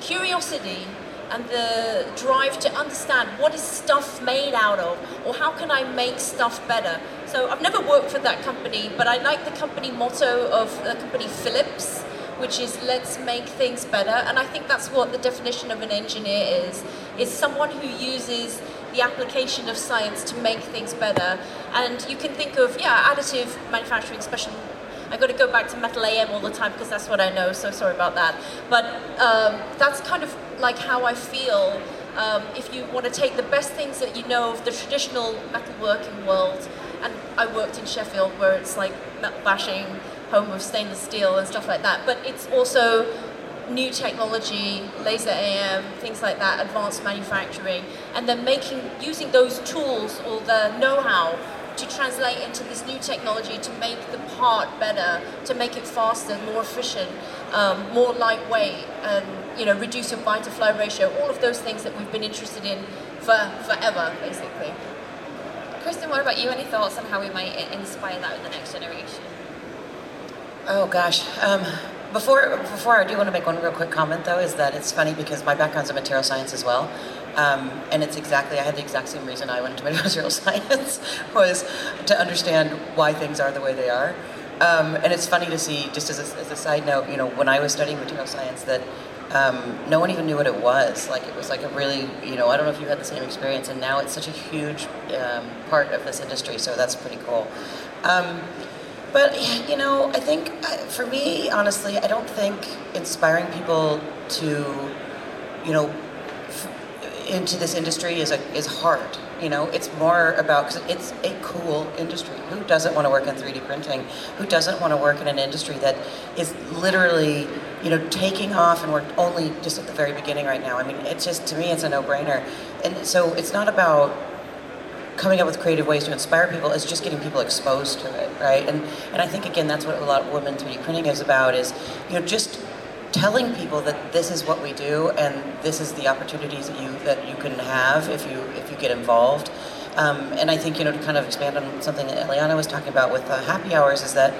curiosity and the drive to understand what is stuff made out of, or how can I make stuff better. So I've never worked for that company, but I like the company motto of the company Philips, which is let's make things better. And I think that's what the definition of an engineer is, is someone who uses the application of science to make things better. And you can think of, yeah, additive manufacturing, especially. I got to go back to metal AM all the time because that's what I know. So sorry about that. But um, that's kind of like how I feel. Um, if you want to take the best things that you know of the traditional metalworking world, and I worked in Sheffield where it's like metal bashing, home of stainless steel and stuff like that. But it's also new technology, laser AM, things like that, advanced manufacturing, and then making using those tools or the know-how to translate into this new technology to make the part better, to make it faster, more efficient, um, more lightweight, and you know reduce your buy to fly ratio. All of those things that we've been interested in for forever, basically. Kristen, what about you? Any thoughts on how we might inspire that with the next generation? Oh gosh. Um, before before I do want to make one real quick comment though is that it's funny because my background's in material science as well, um, and it's exactly I had the exact same reason I went into (laughs) material science was to understand why things are the way they are, um, and it's funny to see just as a, as a side note, you know, when I was studying material science that. Um, no one even knew what it was. Like it was like a really, you know, I don't know if you had the same experience, and now it's such a huge um, part of this industry. So that's pretty cool. Um, but, you know, I think uh, for me, honestly, I don't think inspiring people to, you know, into this industry is, a, is hard. You know, it's more about, because it's a cool industry. Who doesn't want to work in 3D printing? Who doesn't want to work in an industry that is literally, you know, taking off and we're only just at the very beginning right now? I mean, it's just, to me, it's a no brainer. And so it's not about, coming up with creative ways to inspire people is just getting people exposed to it, right? And and I think again that's what a lot of women 3D printing is about is you know just telling people that this is what we do and this is the opportunities that you that you can have if you if you get involved. Um, and I think you know to kind of expand on something that Eliana was talking about with uh, happy hours is that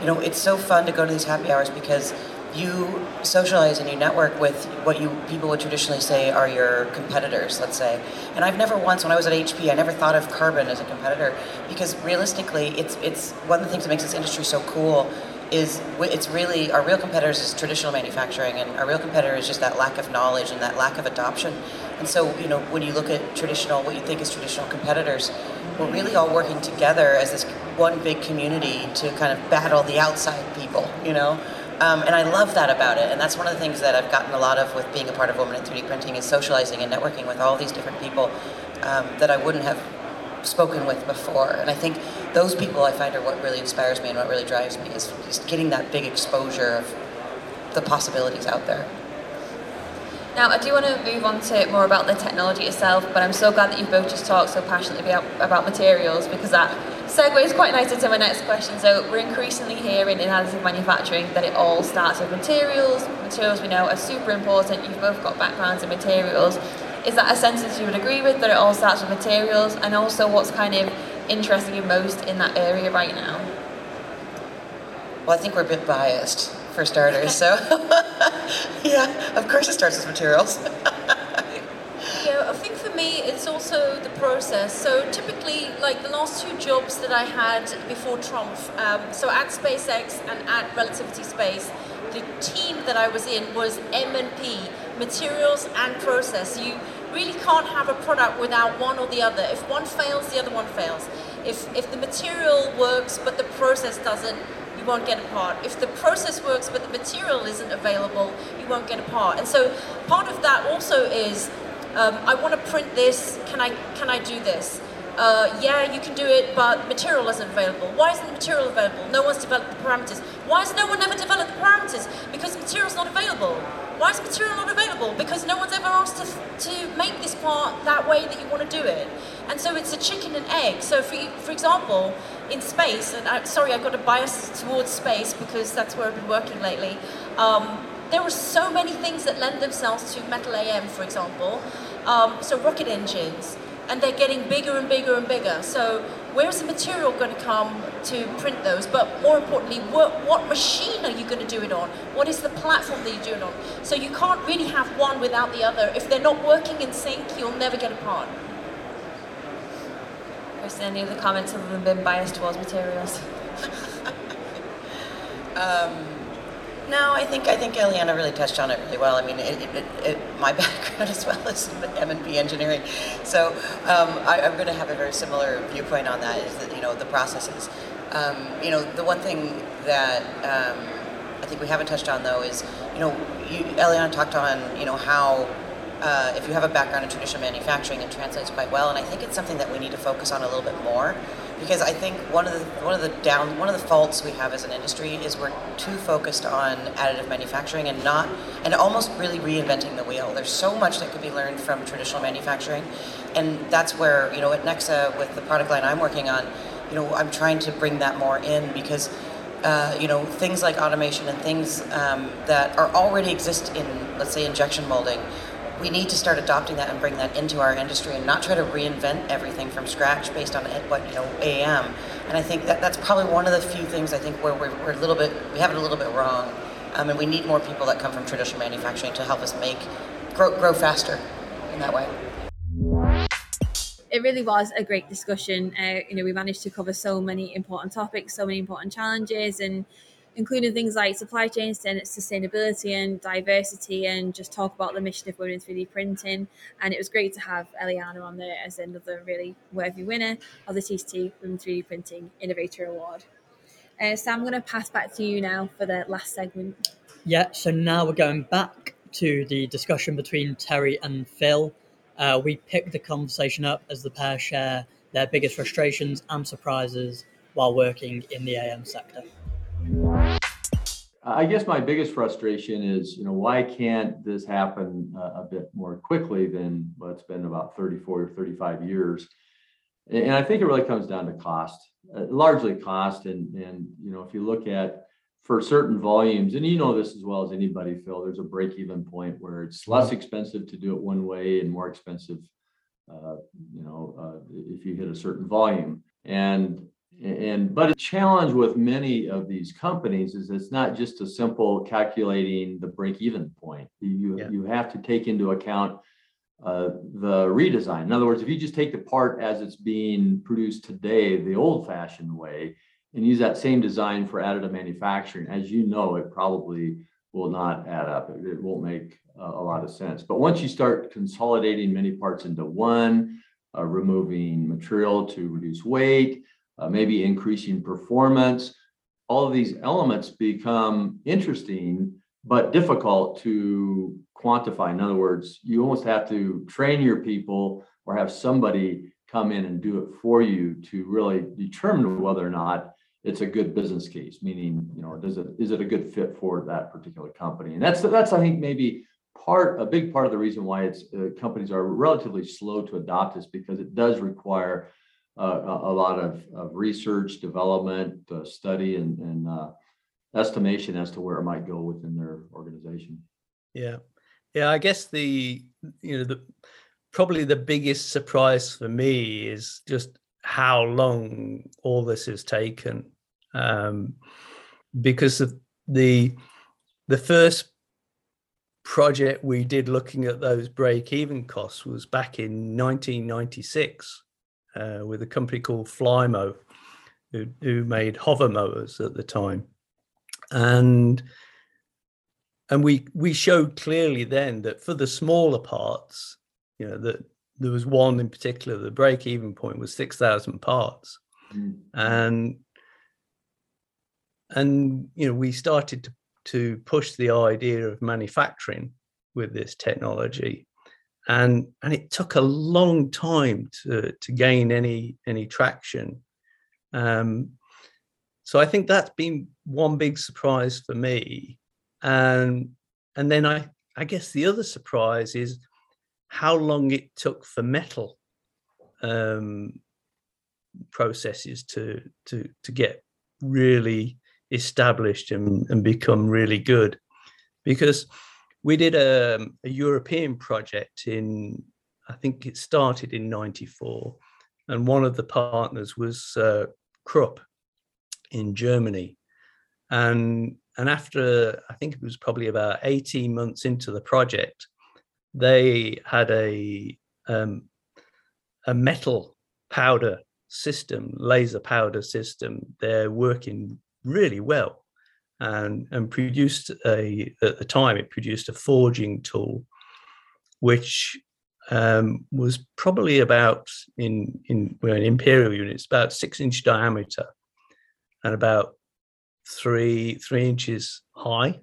you know it's so fun to go to these happy hours because you socialize and you network with what you people would traditionally say are your competitors let's say and i've never once when i was at hp i never thought of carbon as a competitor because realistically it's it's one of the things that makes this industry so cool is it's really our real competitors is traditional manufacturing and our real competitor is just that lack of knowledge and that lack of adoption and so you know when you look at traditional what you think is traditional competitors we're really all working together as this one big community to kind of battle the outside people you know um, and I love that about it. And that's one of the things that I've gotten a lot of with being a part of Women in 3D Printing is socializing and networking with all these different people um, that I wouldn't have spoken with before. And I think those people I find are what really inspires me and what really drives me is just getting that big exposure of the possibilities out there. Now, I do want to move on to more about the technology itself, but I'm so glad that you've both just talked so passionately about, about materials because that segues quite nicely to my next question. So, we're increasingly hearing in additive manufacturing that it all starts with materials. Materials we know are super important. You've both got backgrounds in materials. Is that a sentence you would agree with that it all starts with materials? And also, what's kind of interesting you most in that area right now? Well, I think we're a bit biased for starters. So, (laughs) (laughs) yeah, of course it starts with materials. (laughs) yeah, I think for me it's also the process. So typically, like the last two jobs that I had before Trumpf, um, so at SpaceX and at Relativity Space, the team that I was in was M&P, materials and process. You really can't have a product without one or the other. If one fails, the other one fails. If, if the material works but the process doesn't, you won't get a part. If the process works but the material isn't available, you won't get a part. And so part of that also is, um, I want to print this. Can I can I do this? Uh, yeah, you can do it, but material isn't available. Why isn't the material available? No one's developed the parameters. Why has no one ever developed the parameters? Because the material's not available. Why is material not available? Because no one's ever asked to, to make this part that way that you want to do it. And so it's a chicken and egg. So for, for example, in space, and I'm sorry, I've got a bias towards space because that's where I've been working lately. Um, there are so many things that lend themselves to metal AM, for example. Um, so rocket engines, and they're getting bigger and bigger and bigger. So where's the material going to come to print those? But more importantly, what, what machine are you going to do it on? What is the platform that you're doing on? So you can't really have one without the other. If they're not working in sync, you'll never get a part. Kristen, any of the comments other than being biased towards materials? (laughs) um, no, I think I think Eliana really touched on it really well. I mean, it, it, it, my (laughs) background as well is M and P engineering, so um, I, am going to have a very similar viewpoint on that. Is that you know the processes. Um, you know, the one thing that um, I think we haven't touched on though is you know, you, Eliana talked on you know how uh, if you have a background in traditional manufacturing, it translates quite well. And I think it's something that we need to focus on a little bit more because I think one of the one of the down one of the faults we have as an industry is we're too focused on additive manufacturing and not and almost really reinventing the wheel. There's so much that could be learned from traditional manufacturing, and that's where you know at Nexa with the product line I'm working on, you know I'm trying to bring that more in because. Uh, you know things like automation and things um, that are already exist in let's say injection molding we need to start adopting that and bring that into our industry and not try to reinvent everything from scratch based on what you know AM. And I think that that's probably one of the few things I think where we're, we're a little bit we have it a little bit wrong, um, and we need more people that come from traditional manufacturing to help us make grow grow faster in that way. It really was a great discussion. Uh, you know, we managed to cover so many important topics, so many important challenges, and including things like supply chain sustainability and diversity, and just talk about the mission of women in 3D printing. And it was great to have Eliana on there as another really worthy winner of the TCT Women 3D Printing Innovator Award. Uh, so I'm going to pass back to you now for the last segment. Yeah, so now we're going back to the discussion between Terry and Phil. Uh, we pick the conversation up as the pair share their biggest frustrations and surprises while working in the AM sector. I guess my biggest frustration is, you know, why can't this happen uh, a bit more quickly than what's been about 34 or 35 years? And I think it really comes down to cost, uh, largely cost. And, and, you know, if you look at for certain volumes, and you know this as well as anybody, Phil, there's a break even point where it's less expensive to do it one way and more expensive, uh, you know, uh, if you hit a certain volume. And and but a challenge with many of these companies is it's not just a simple calculating the break even point. You yeah. you have to take into account uh, the redesign. In other words if you just take the part as it's being produced today the old fashioned way and use that same design for additive manufacturing as you know it probably will not add up. It, it won't make uh, a lot of sense. But once you start consolidating many parts into one uh, removing material to reduce weight uh, maybe increasing performance. All of these elements become interesting, but difficult to quantify. In other words, you almost have to train your people or have somebody come in and do it for you to really determine whether or not it's a good business case meaning you know does it is it a good fit for that particular company and that's that's i think maybe part, a big part of the reason why it's uh, companies are relatively slow to adopt this because it does require uh, a, lot of, of research, development, uh, study, and, and uh, estimation as to where it might go within their organization. Yeah, yeah. I guess the you know the probably the biggest surprise for me is just how long all this has taken, um, because of the the first project we did looking at those break-even costs was back in 1996 uh, with a company called Flymo, who, who made hover mowers at the time, and and we we showed clearly then that for the smaller parts, you know, that there was one in particular, the break-even point was six thousand parts, mm. and and you know we started to to push the idea of manufacturing with this technology and and it took a long time to to gain any any traction. Um, so i think that's been one big surprise for me. And and then i i guess the other surprise is how long it took for metal um, processes to to to get really established and, and become really good. Because we did a, a European project in, I think it started in 94. And one of the partners was uh, Krupp in Germany. And, and after, I think it was probably about 18 months into the project, they had a, um, a metal powder system, laser powder system. They're working really well and, and produced a, at the time, it produced a forging tool, which um, was probably about in, in, well, in imperial units, about six inch diameter and about three, three inches high,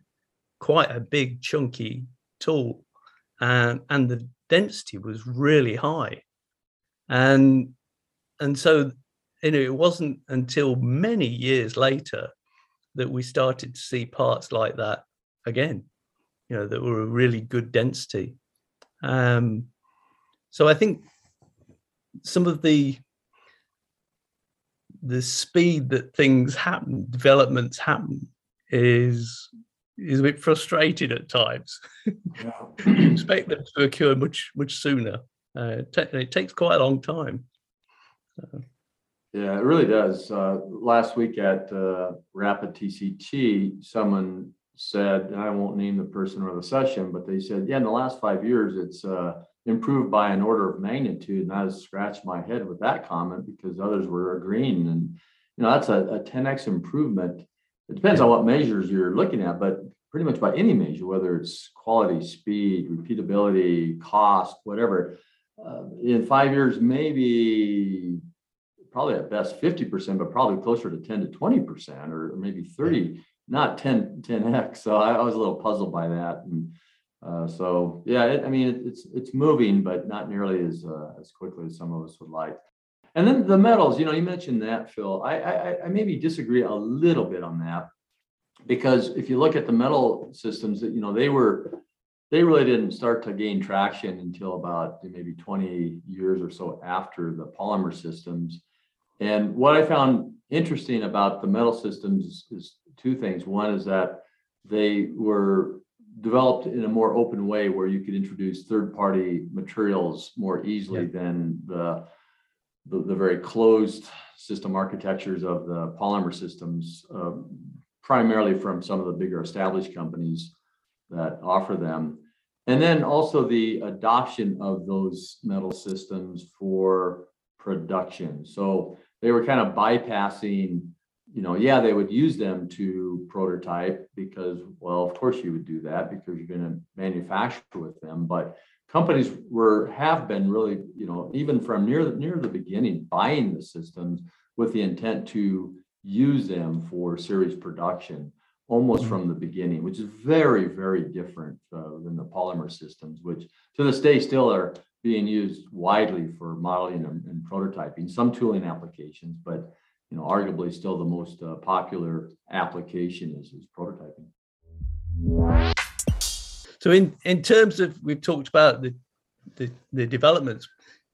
quite a big chunky tool. And, and the density was really high. And, and so you know, it wasn't until many years later that we started to see parts like that again, you know, that were a really good density. Um, so I think some of the the speed that things happen, developments happen, is is a bit frustrating at times. Yeah. (laughs) expect them to occur much much sooner. Uh, it takes quite a long time. So. Yeah, it really does. Uh, last week at uh, Rapid TCT, someone said, and I won't name the person or the session, but they said, yeah, in the last five years, it's uh, improved by an order of magnitude. And I scratched my head with that comment because others were agreeing. And, you know, that's a, a 10x improvement. It depends on what measures you're looking at, but pretty much by any measure, whether it's quality, speed, repeatability, cost, whatever. Uh, in five years, maybe probably at best 50%, but probably closer to 10 to 20% or maybe 30, not 10, 10x. So I, I was a little puzzled by that. And uh, so, yeah, it, I mean, it, it's, it's moving, but not nearly as, uh, as quickly as some of us would like. And then the metals, you know, you mentioned that, Phil. I, I, I maybe disagree a little bit on that because if you look at the metal systems that, you know, they were, they really didn't start to gain traction until about maybe 20 years or so after the polymer systems. And what I found interesting about the metal systems is, two things. One is that they were developed in a more open way where you could introduce third-party materials more easily yeah. than the, the, the very closed system architectures of the polymer systems, uh, primarily from some of the bigger established companies that offer them. And then also the adoption of those metal systems for production. So they were kind of bypassing, you know, yeah, they would use them to prototype because, well, of course you would do that because you're going to manufacture with them. But companies were have been really, you know, even from near the, near the beginning, buying the systems with the intent to use them for series production almost mm-hmm. from the beginning, which is very, very different uh, than the polymer systems, which to this day still are being used widely for modeling and, and prototyping, some tooling applications, but you know, arguably still the most uh, popular application is, is prototyping. So in in terms of we've talked about the the, the developments,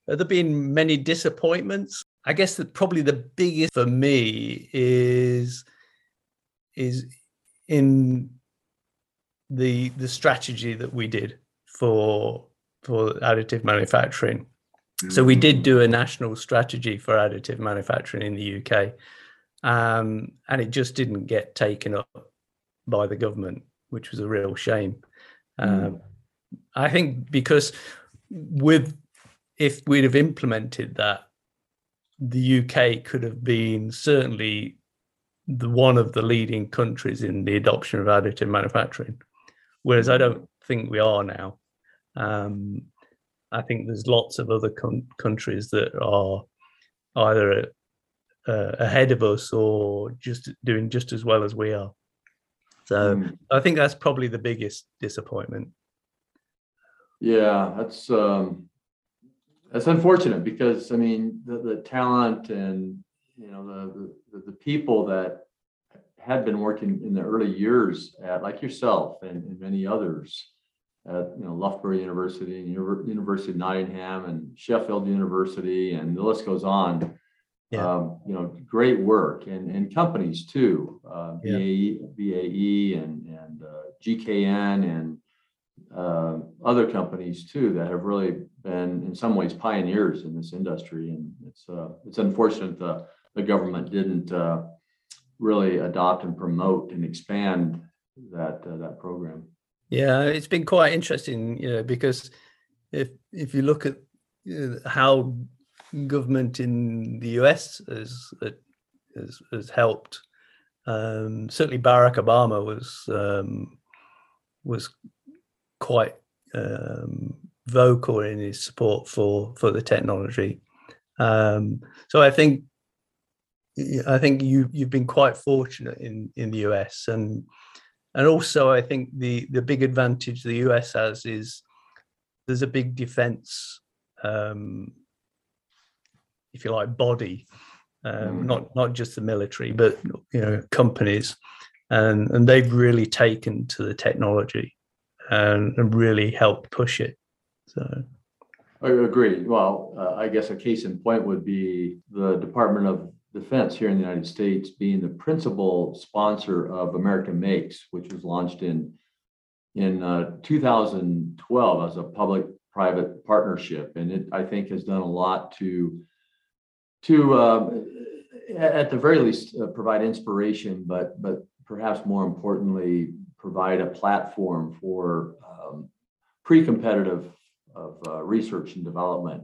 have there been many disappointments? I guess that probably the biggest for me is is in the the strategy that we did for for additive manufacturing. So we did do a national strategy for additive manufacturing in the UK, um, and it just didn't get taken up by the government, which was a real shame. Um, I think because with if we'd have implemented that, the UK could have been certainly the one of the leading countries in the adoption of additive manufacturing, whereas I don't think we are now. Um, I think there's lots of other con- countries that are either uh, ahead of us or just doing just as well as we are. So Mm. I think that's probably the biggest disappointment. Yeah, that's um, that's unfortunate because I mean the, the talent and you know the, the the people that had been working in the early years at like yourself and, and many others at you know Loughborough University and Univer- University of Nottingham and Sheffield University and the list goes on. Yeah. Um, you know, great work and and companies too, uh, Yeah. BAE, BAE and and uh, GKN and uh, other companies too that have really been in some ways pioneers in this industry and it's uh, it's unfortunate the the government didn't uh, really adopt and promote and expand that uh, that program Yeah, it's been quite interesting, you know, because if if you look at how government in the US has has, has helped, um, certainly Barack Obama was um, was quite um, vocal in his support for for the technology. Um, so I think I think you you've been quite fortunate in in the US and and also I think the the big advantage the US has is there's a big defense um, if you like body um, Mhm. not not just the military but you know companies and and they've really taken to the technology and, and really helped push it so I agree. Well, uh, I guess a case in point would be the Department of Defense here in the United States being the principal sponsor of America Makes, which was launched in in uh, 2012 as a public-private partnership, and it I think has done a lot to to at at the very least uh, provide inspiration, but but perhaps more importantly provide a platform for um, pre-competitive of uh, research and development.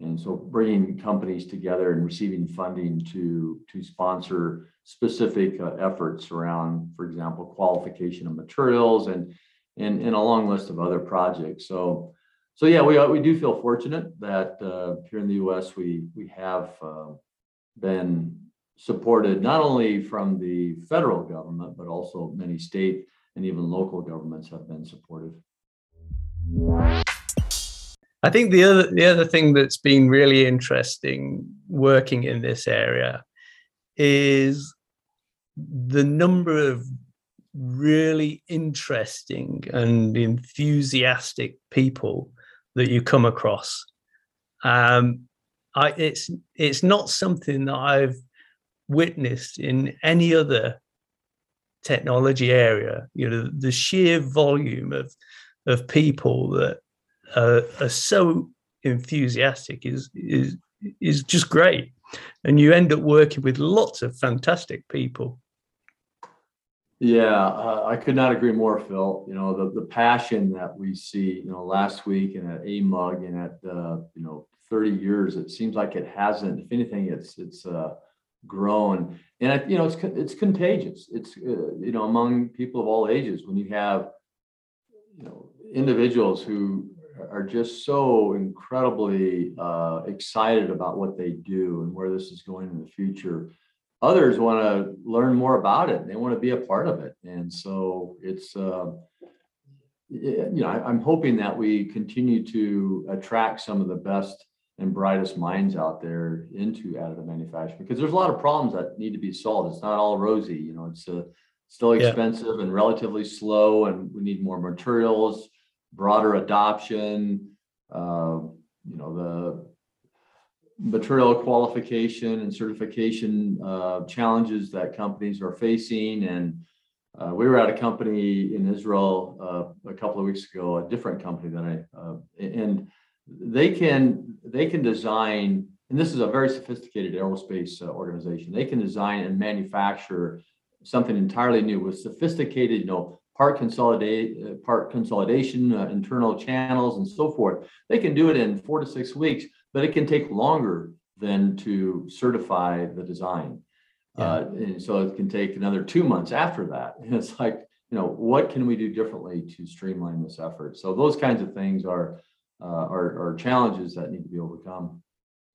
And so bringing companies together and receiving funding to, to sponsor specific uh, efforts around, for example, qualification of materials and, and, and a long list of other projects. So, so yeah, we, we do feel fortunate that uh, here in the US, we, we have uh, been supported not only from the federal government, but also many state and even local governments have been supportive. I think the other the other thing that's been really interesting working in this area is the number of really interesting and enthusiastic people that you come across. Um, I, it's it's not something that I've witnessed in any other technology area. You know, the sheer volume of of people that uh, are so enthusiastic is is is just great, and you end up working with lots of fantastic people. Yeah, uh, I could not agree more, Phil. You know, the, the passion that we see, you know, last week and at AMUG and at, uh, you know, 30 years, it seems like it hasn't, if anything, it's, it's, uh, grown. And you know, it's, it's contagious. It's, uh, you know, among people of all ages, when you have, you know, individuals who are just so incredibly, uh, excited about what they do and where this is going in the future others want to learn more about it. They want to be a part of it. And so it's, uh, you know, I, I'm hoping that we continue to attract some of the best and brightest minds out there into additive manufacturing because there's a lot of problems that need to be solved. It's not all rosy, you know, it's uh, still Yeah. expensive and relatively slow, and we need more materials. Broader adoption, uh, you know, the material qualification and certification uh, challenges that companies are facing. And uh, we were at a company in Israel uh, a couple of weeks ago, a different company than I, uh, and they can they can design. And this is a very sophisticated aerospace uh, organization. They can design and manufacture something entirely new with sophisticated, you know, part consolidate, uh, part consolidation, internal channels, and so forth. They can do it in four to six weeks but it can take longer than to certify the design. Yeah. Uh, and so it can take another two months after that. And (laughs) it's like, you know, what can we do differently to streamline this effort? So those kinds of things are uh, are, are challenges that need to be overcome.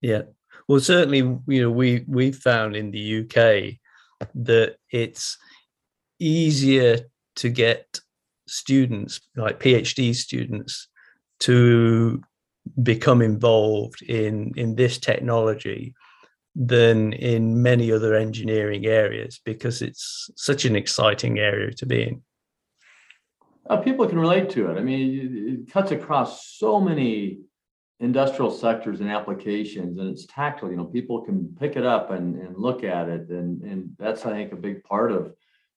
Yeah. Well, certainly, you know, we we found in the UK that it's easier to get students, like PhD students, to become involved in in this technology than in many other engineering areas because it's such an exciting area to be in. Uh, people can relate to it. I mean, it cuts across so many industrial sectors and applications, and it's tactile. You know, people can pick it up and, and look at it, and and that's I think a big part of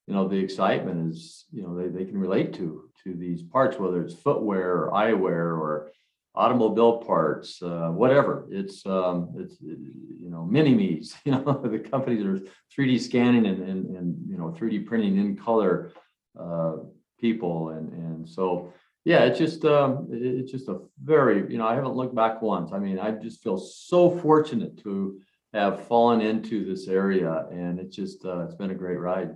you know the excitement is you know they, they can relate to to these parts, whether it's footwear or eyewear or automobile parts, uh, whatever. It's um, it's you know mini me's. (laughs) You know the companies are 3D scanning and, and and you know 3D printing in color uh, people and and so yeah, it's just um, it's just a very you know I haven't looked back once. I mean I just feel so fortunate to have fallen into this area and it's just uh, it's been a great ride.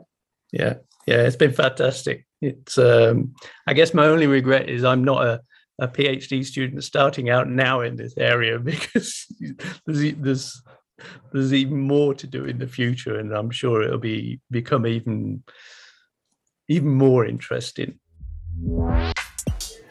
Yeah, yeah, it's been fantastic. It's um, I guess my only regret is I'm not a a PhD student starting out now in this area (laughs) because there's there's there's even more to do in the future, and I'm sure it'll be become even even more interesting.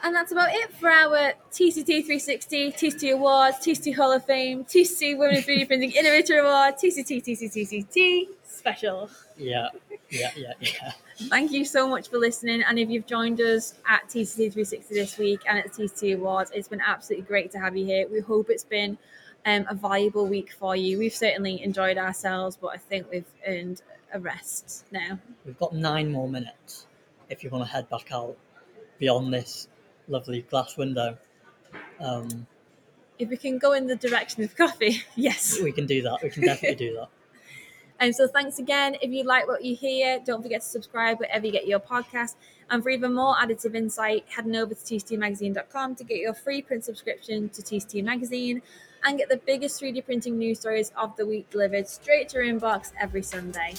And that's about it for our TCT 360, TCT Awards, TCT Hall of Fame, TCT Women in 3D Printing Innovator Award, TCT, TCT, TCT special. Yeah, yeah, yeah, yeah. Thank you so much for listening. And if you've joined us at TCT 360 this week and at the TCT Awards, it's been absolutely great to have you here. We hope it's been um, a valuable week for you. We've certainly enjoyed ourselves, but I think we've earned a rest now. We've got nine more minutes if you want to head back out beyond this lovely glass window. Um, if we can go in the direction of coffee, (laughs) yes. We can do that. We can definitely do that. And so thanks again. If you like what you hear, don't forget to subscribe wherever you get your podcast. And for even more additive insight, head over to tctmagazine.com to get your free print subscription to TCT Magazine and get the biggest 3D printing news stories of the week delivered straight to your inbox every Sunday.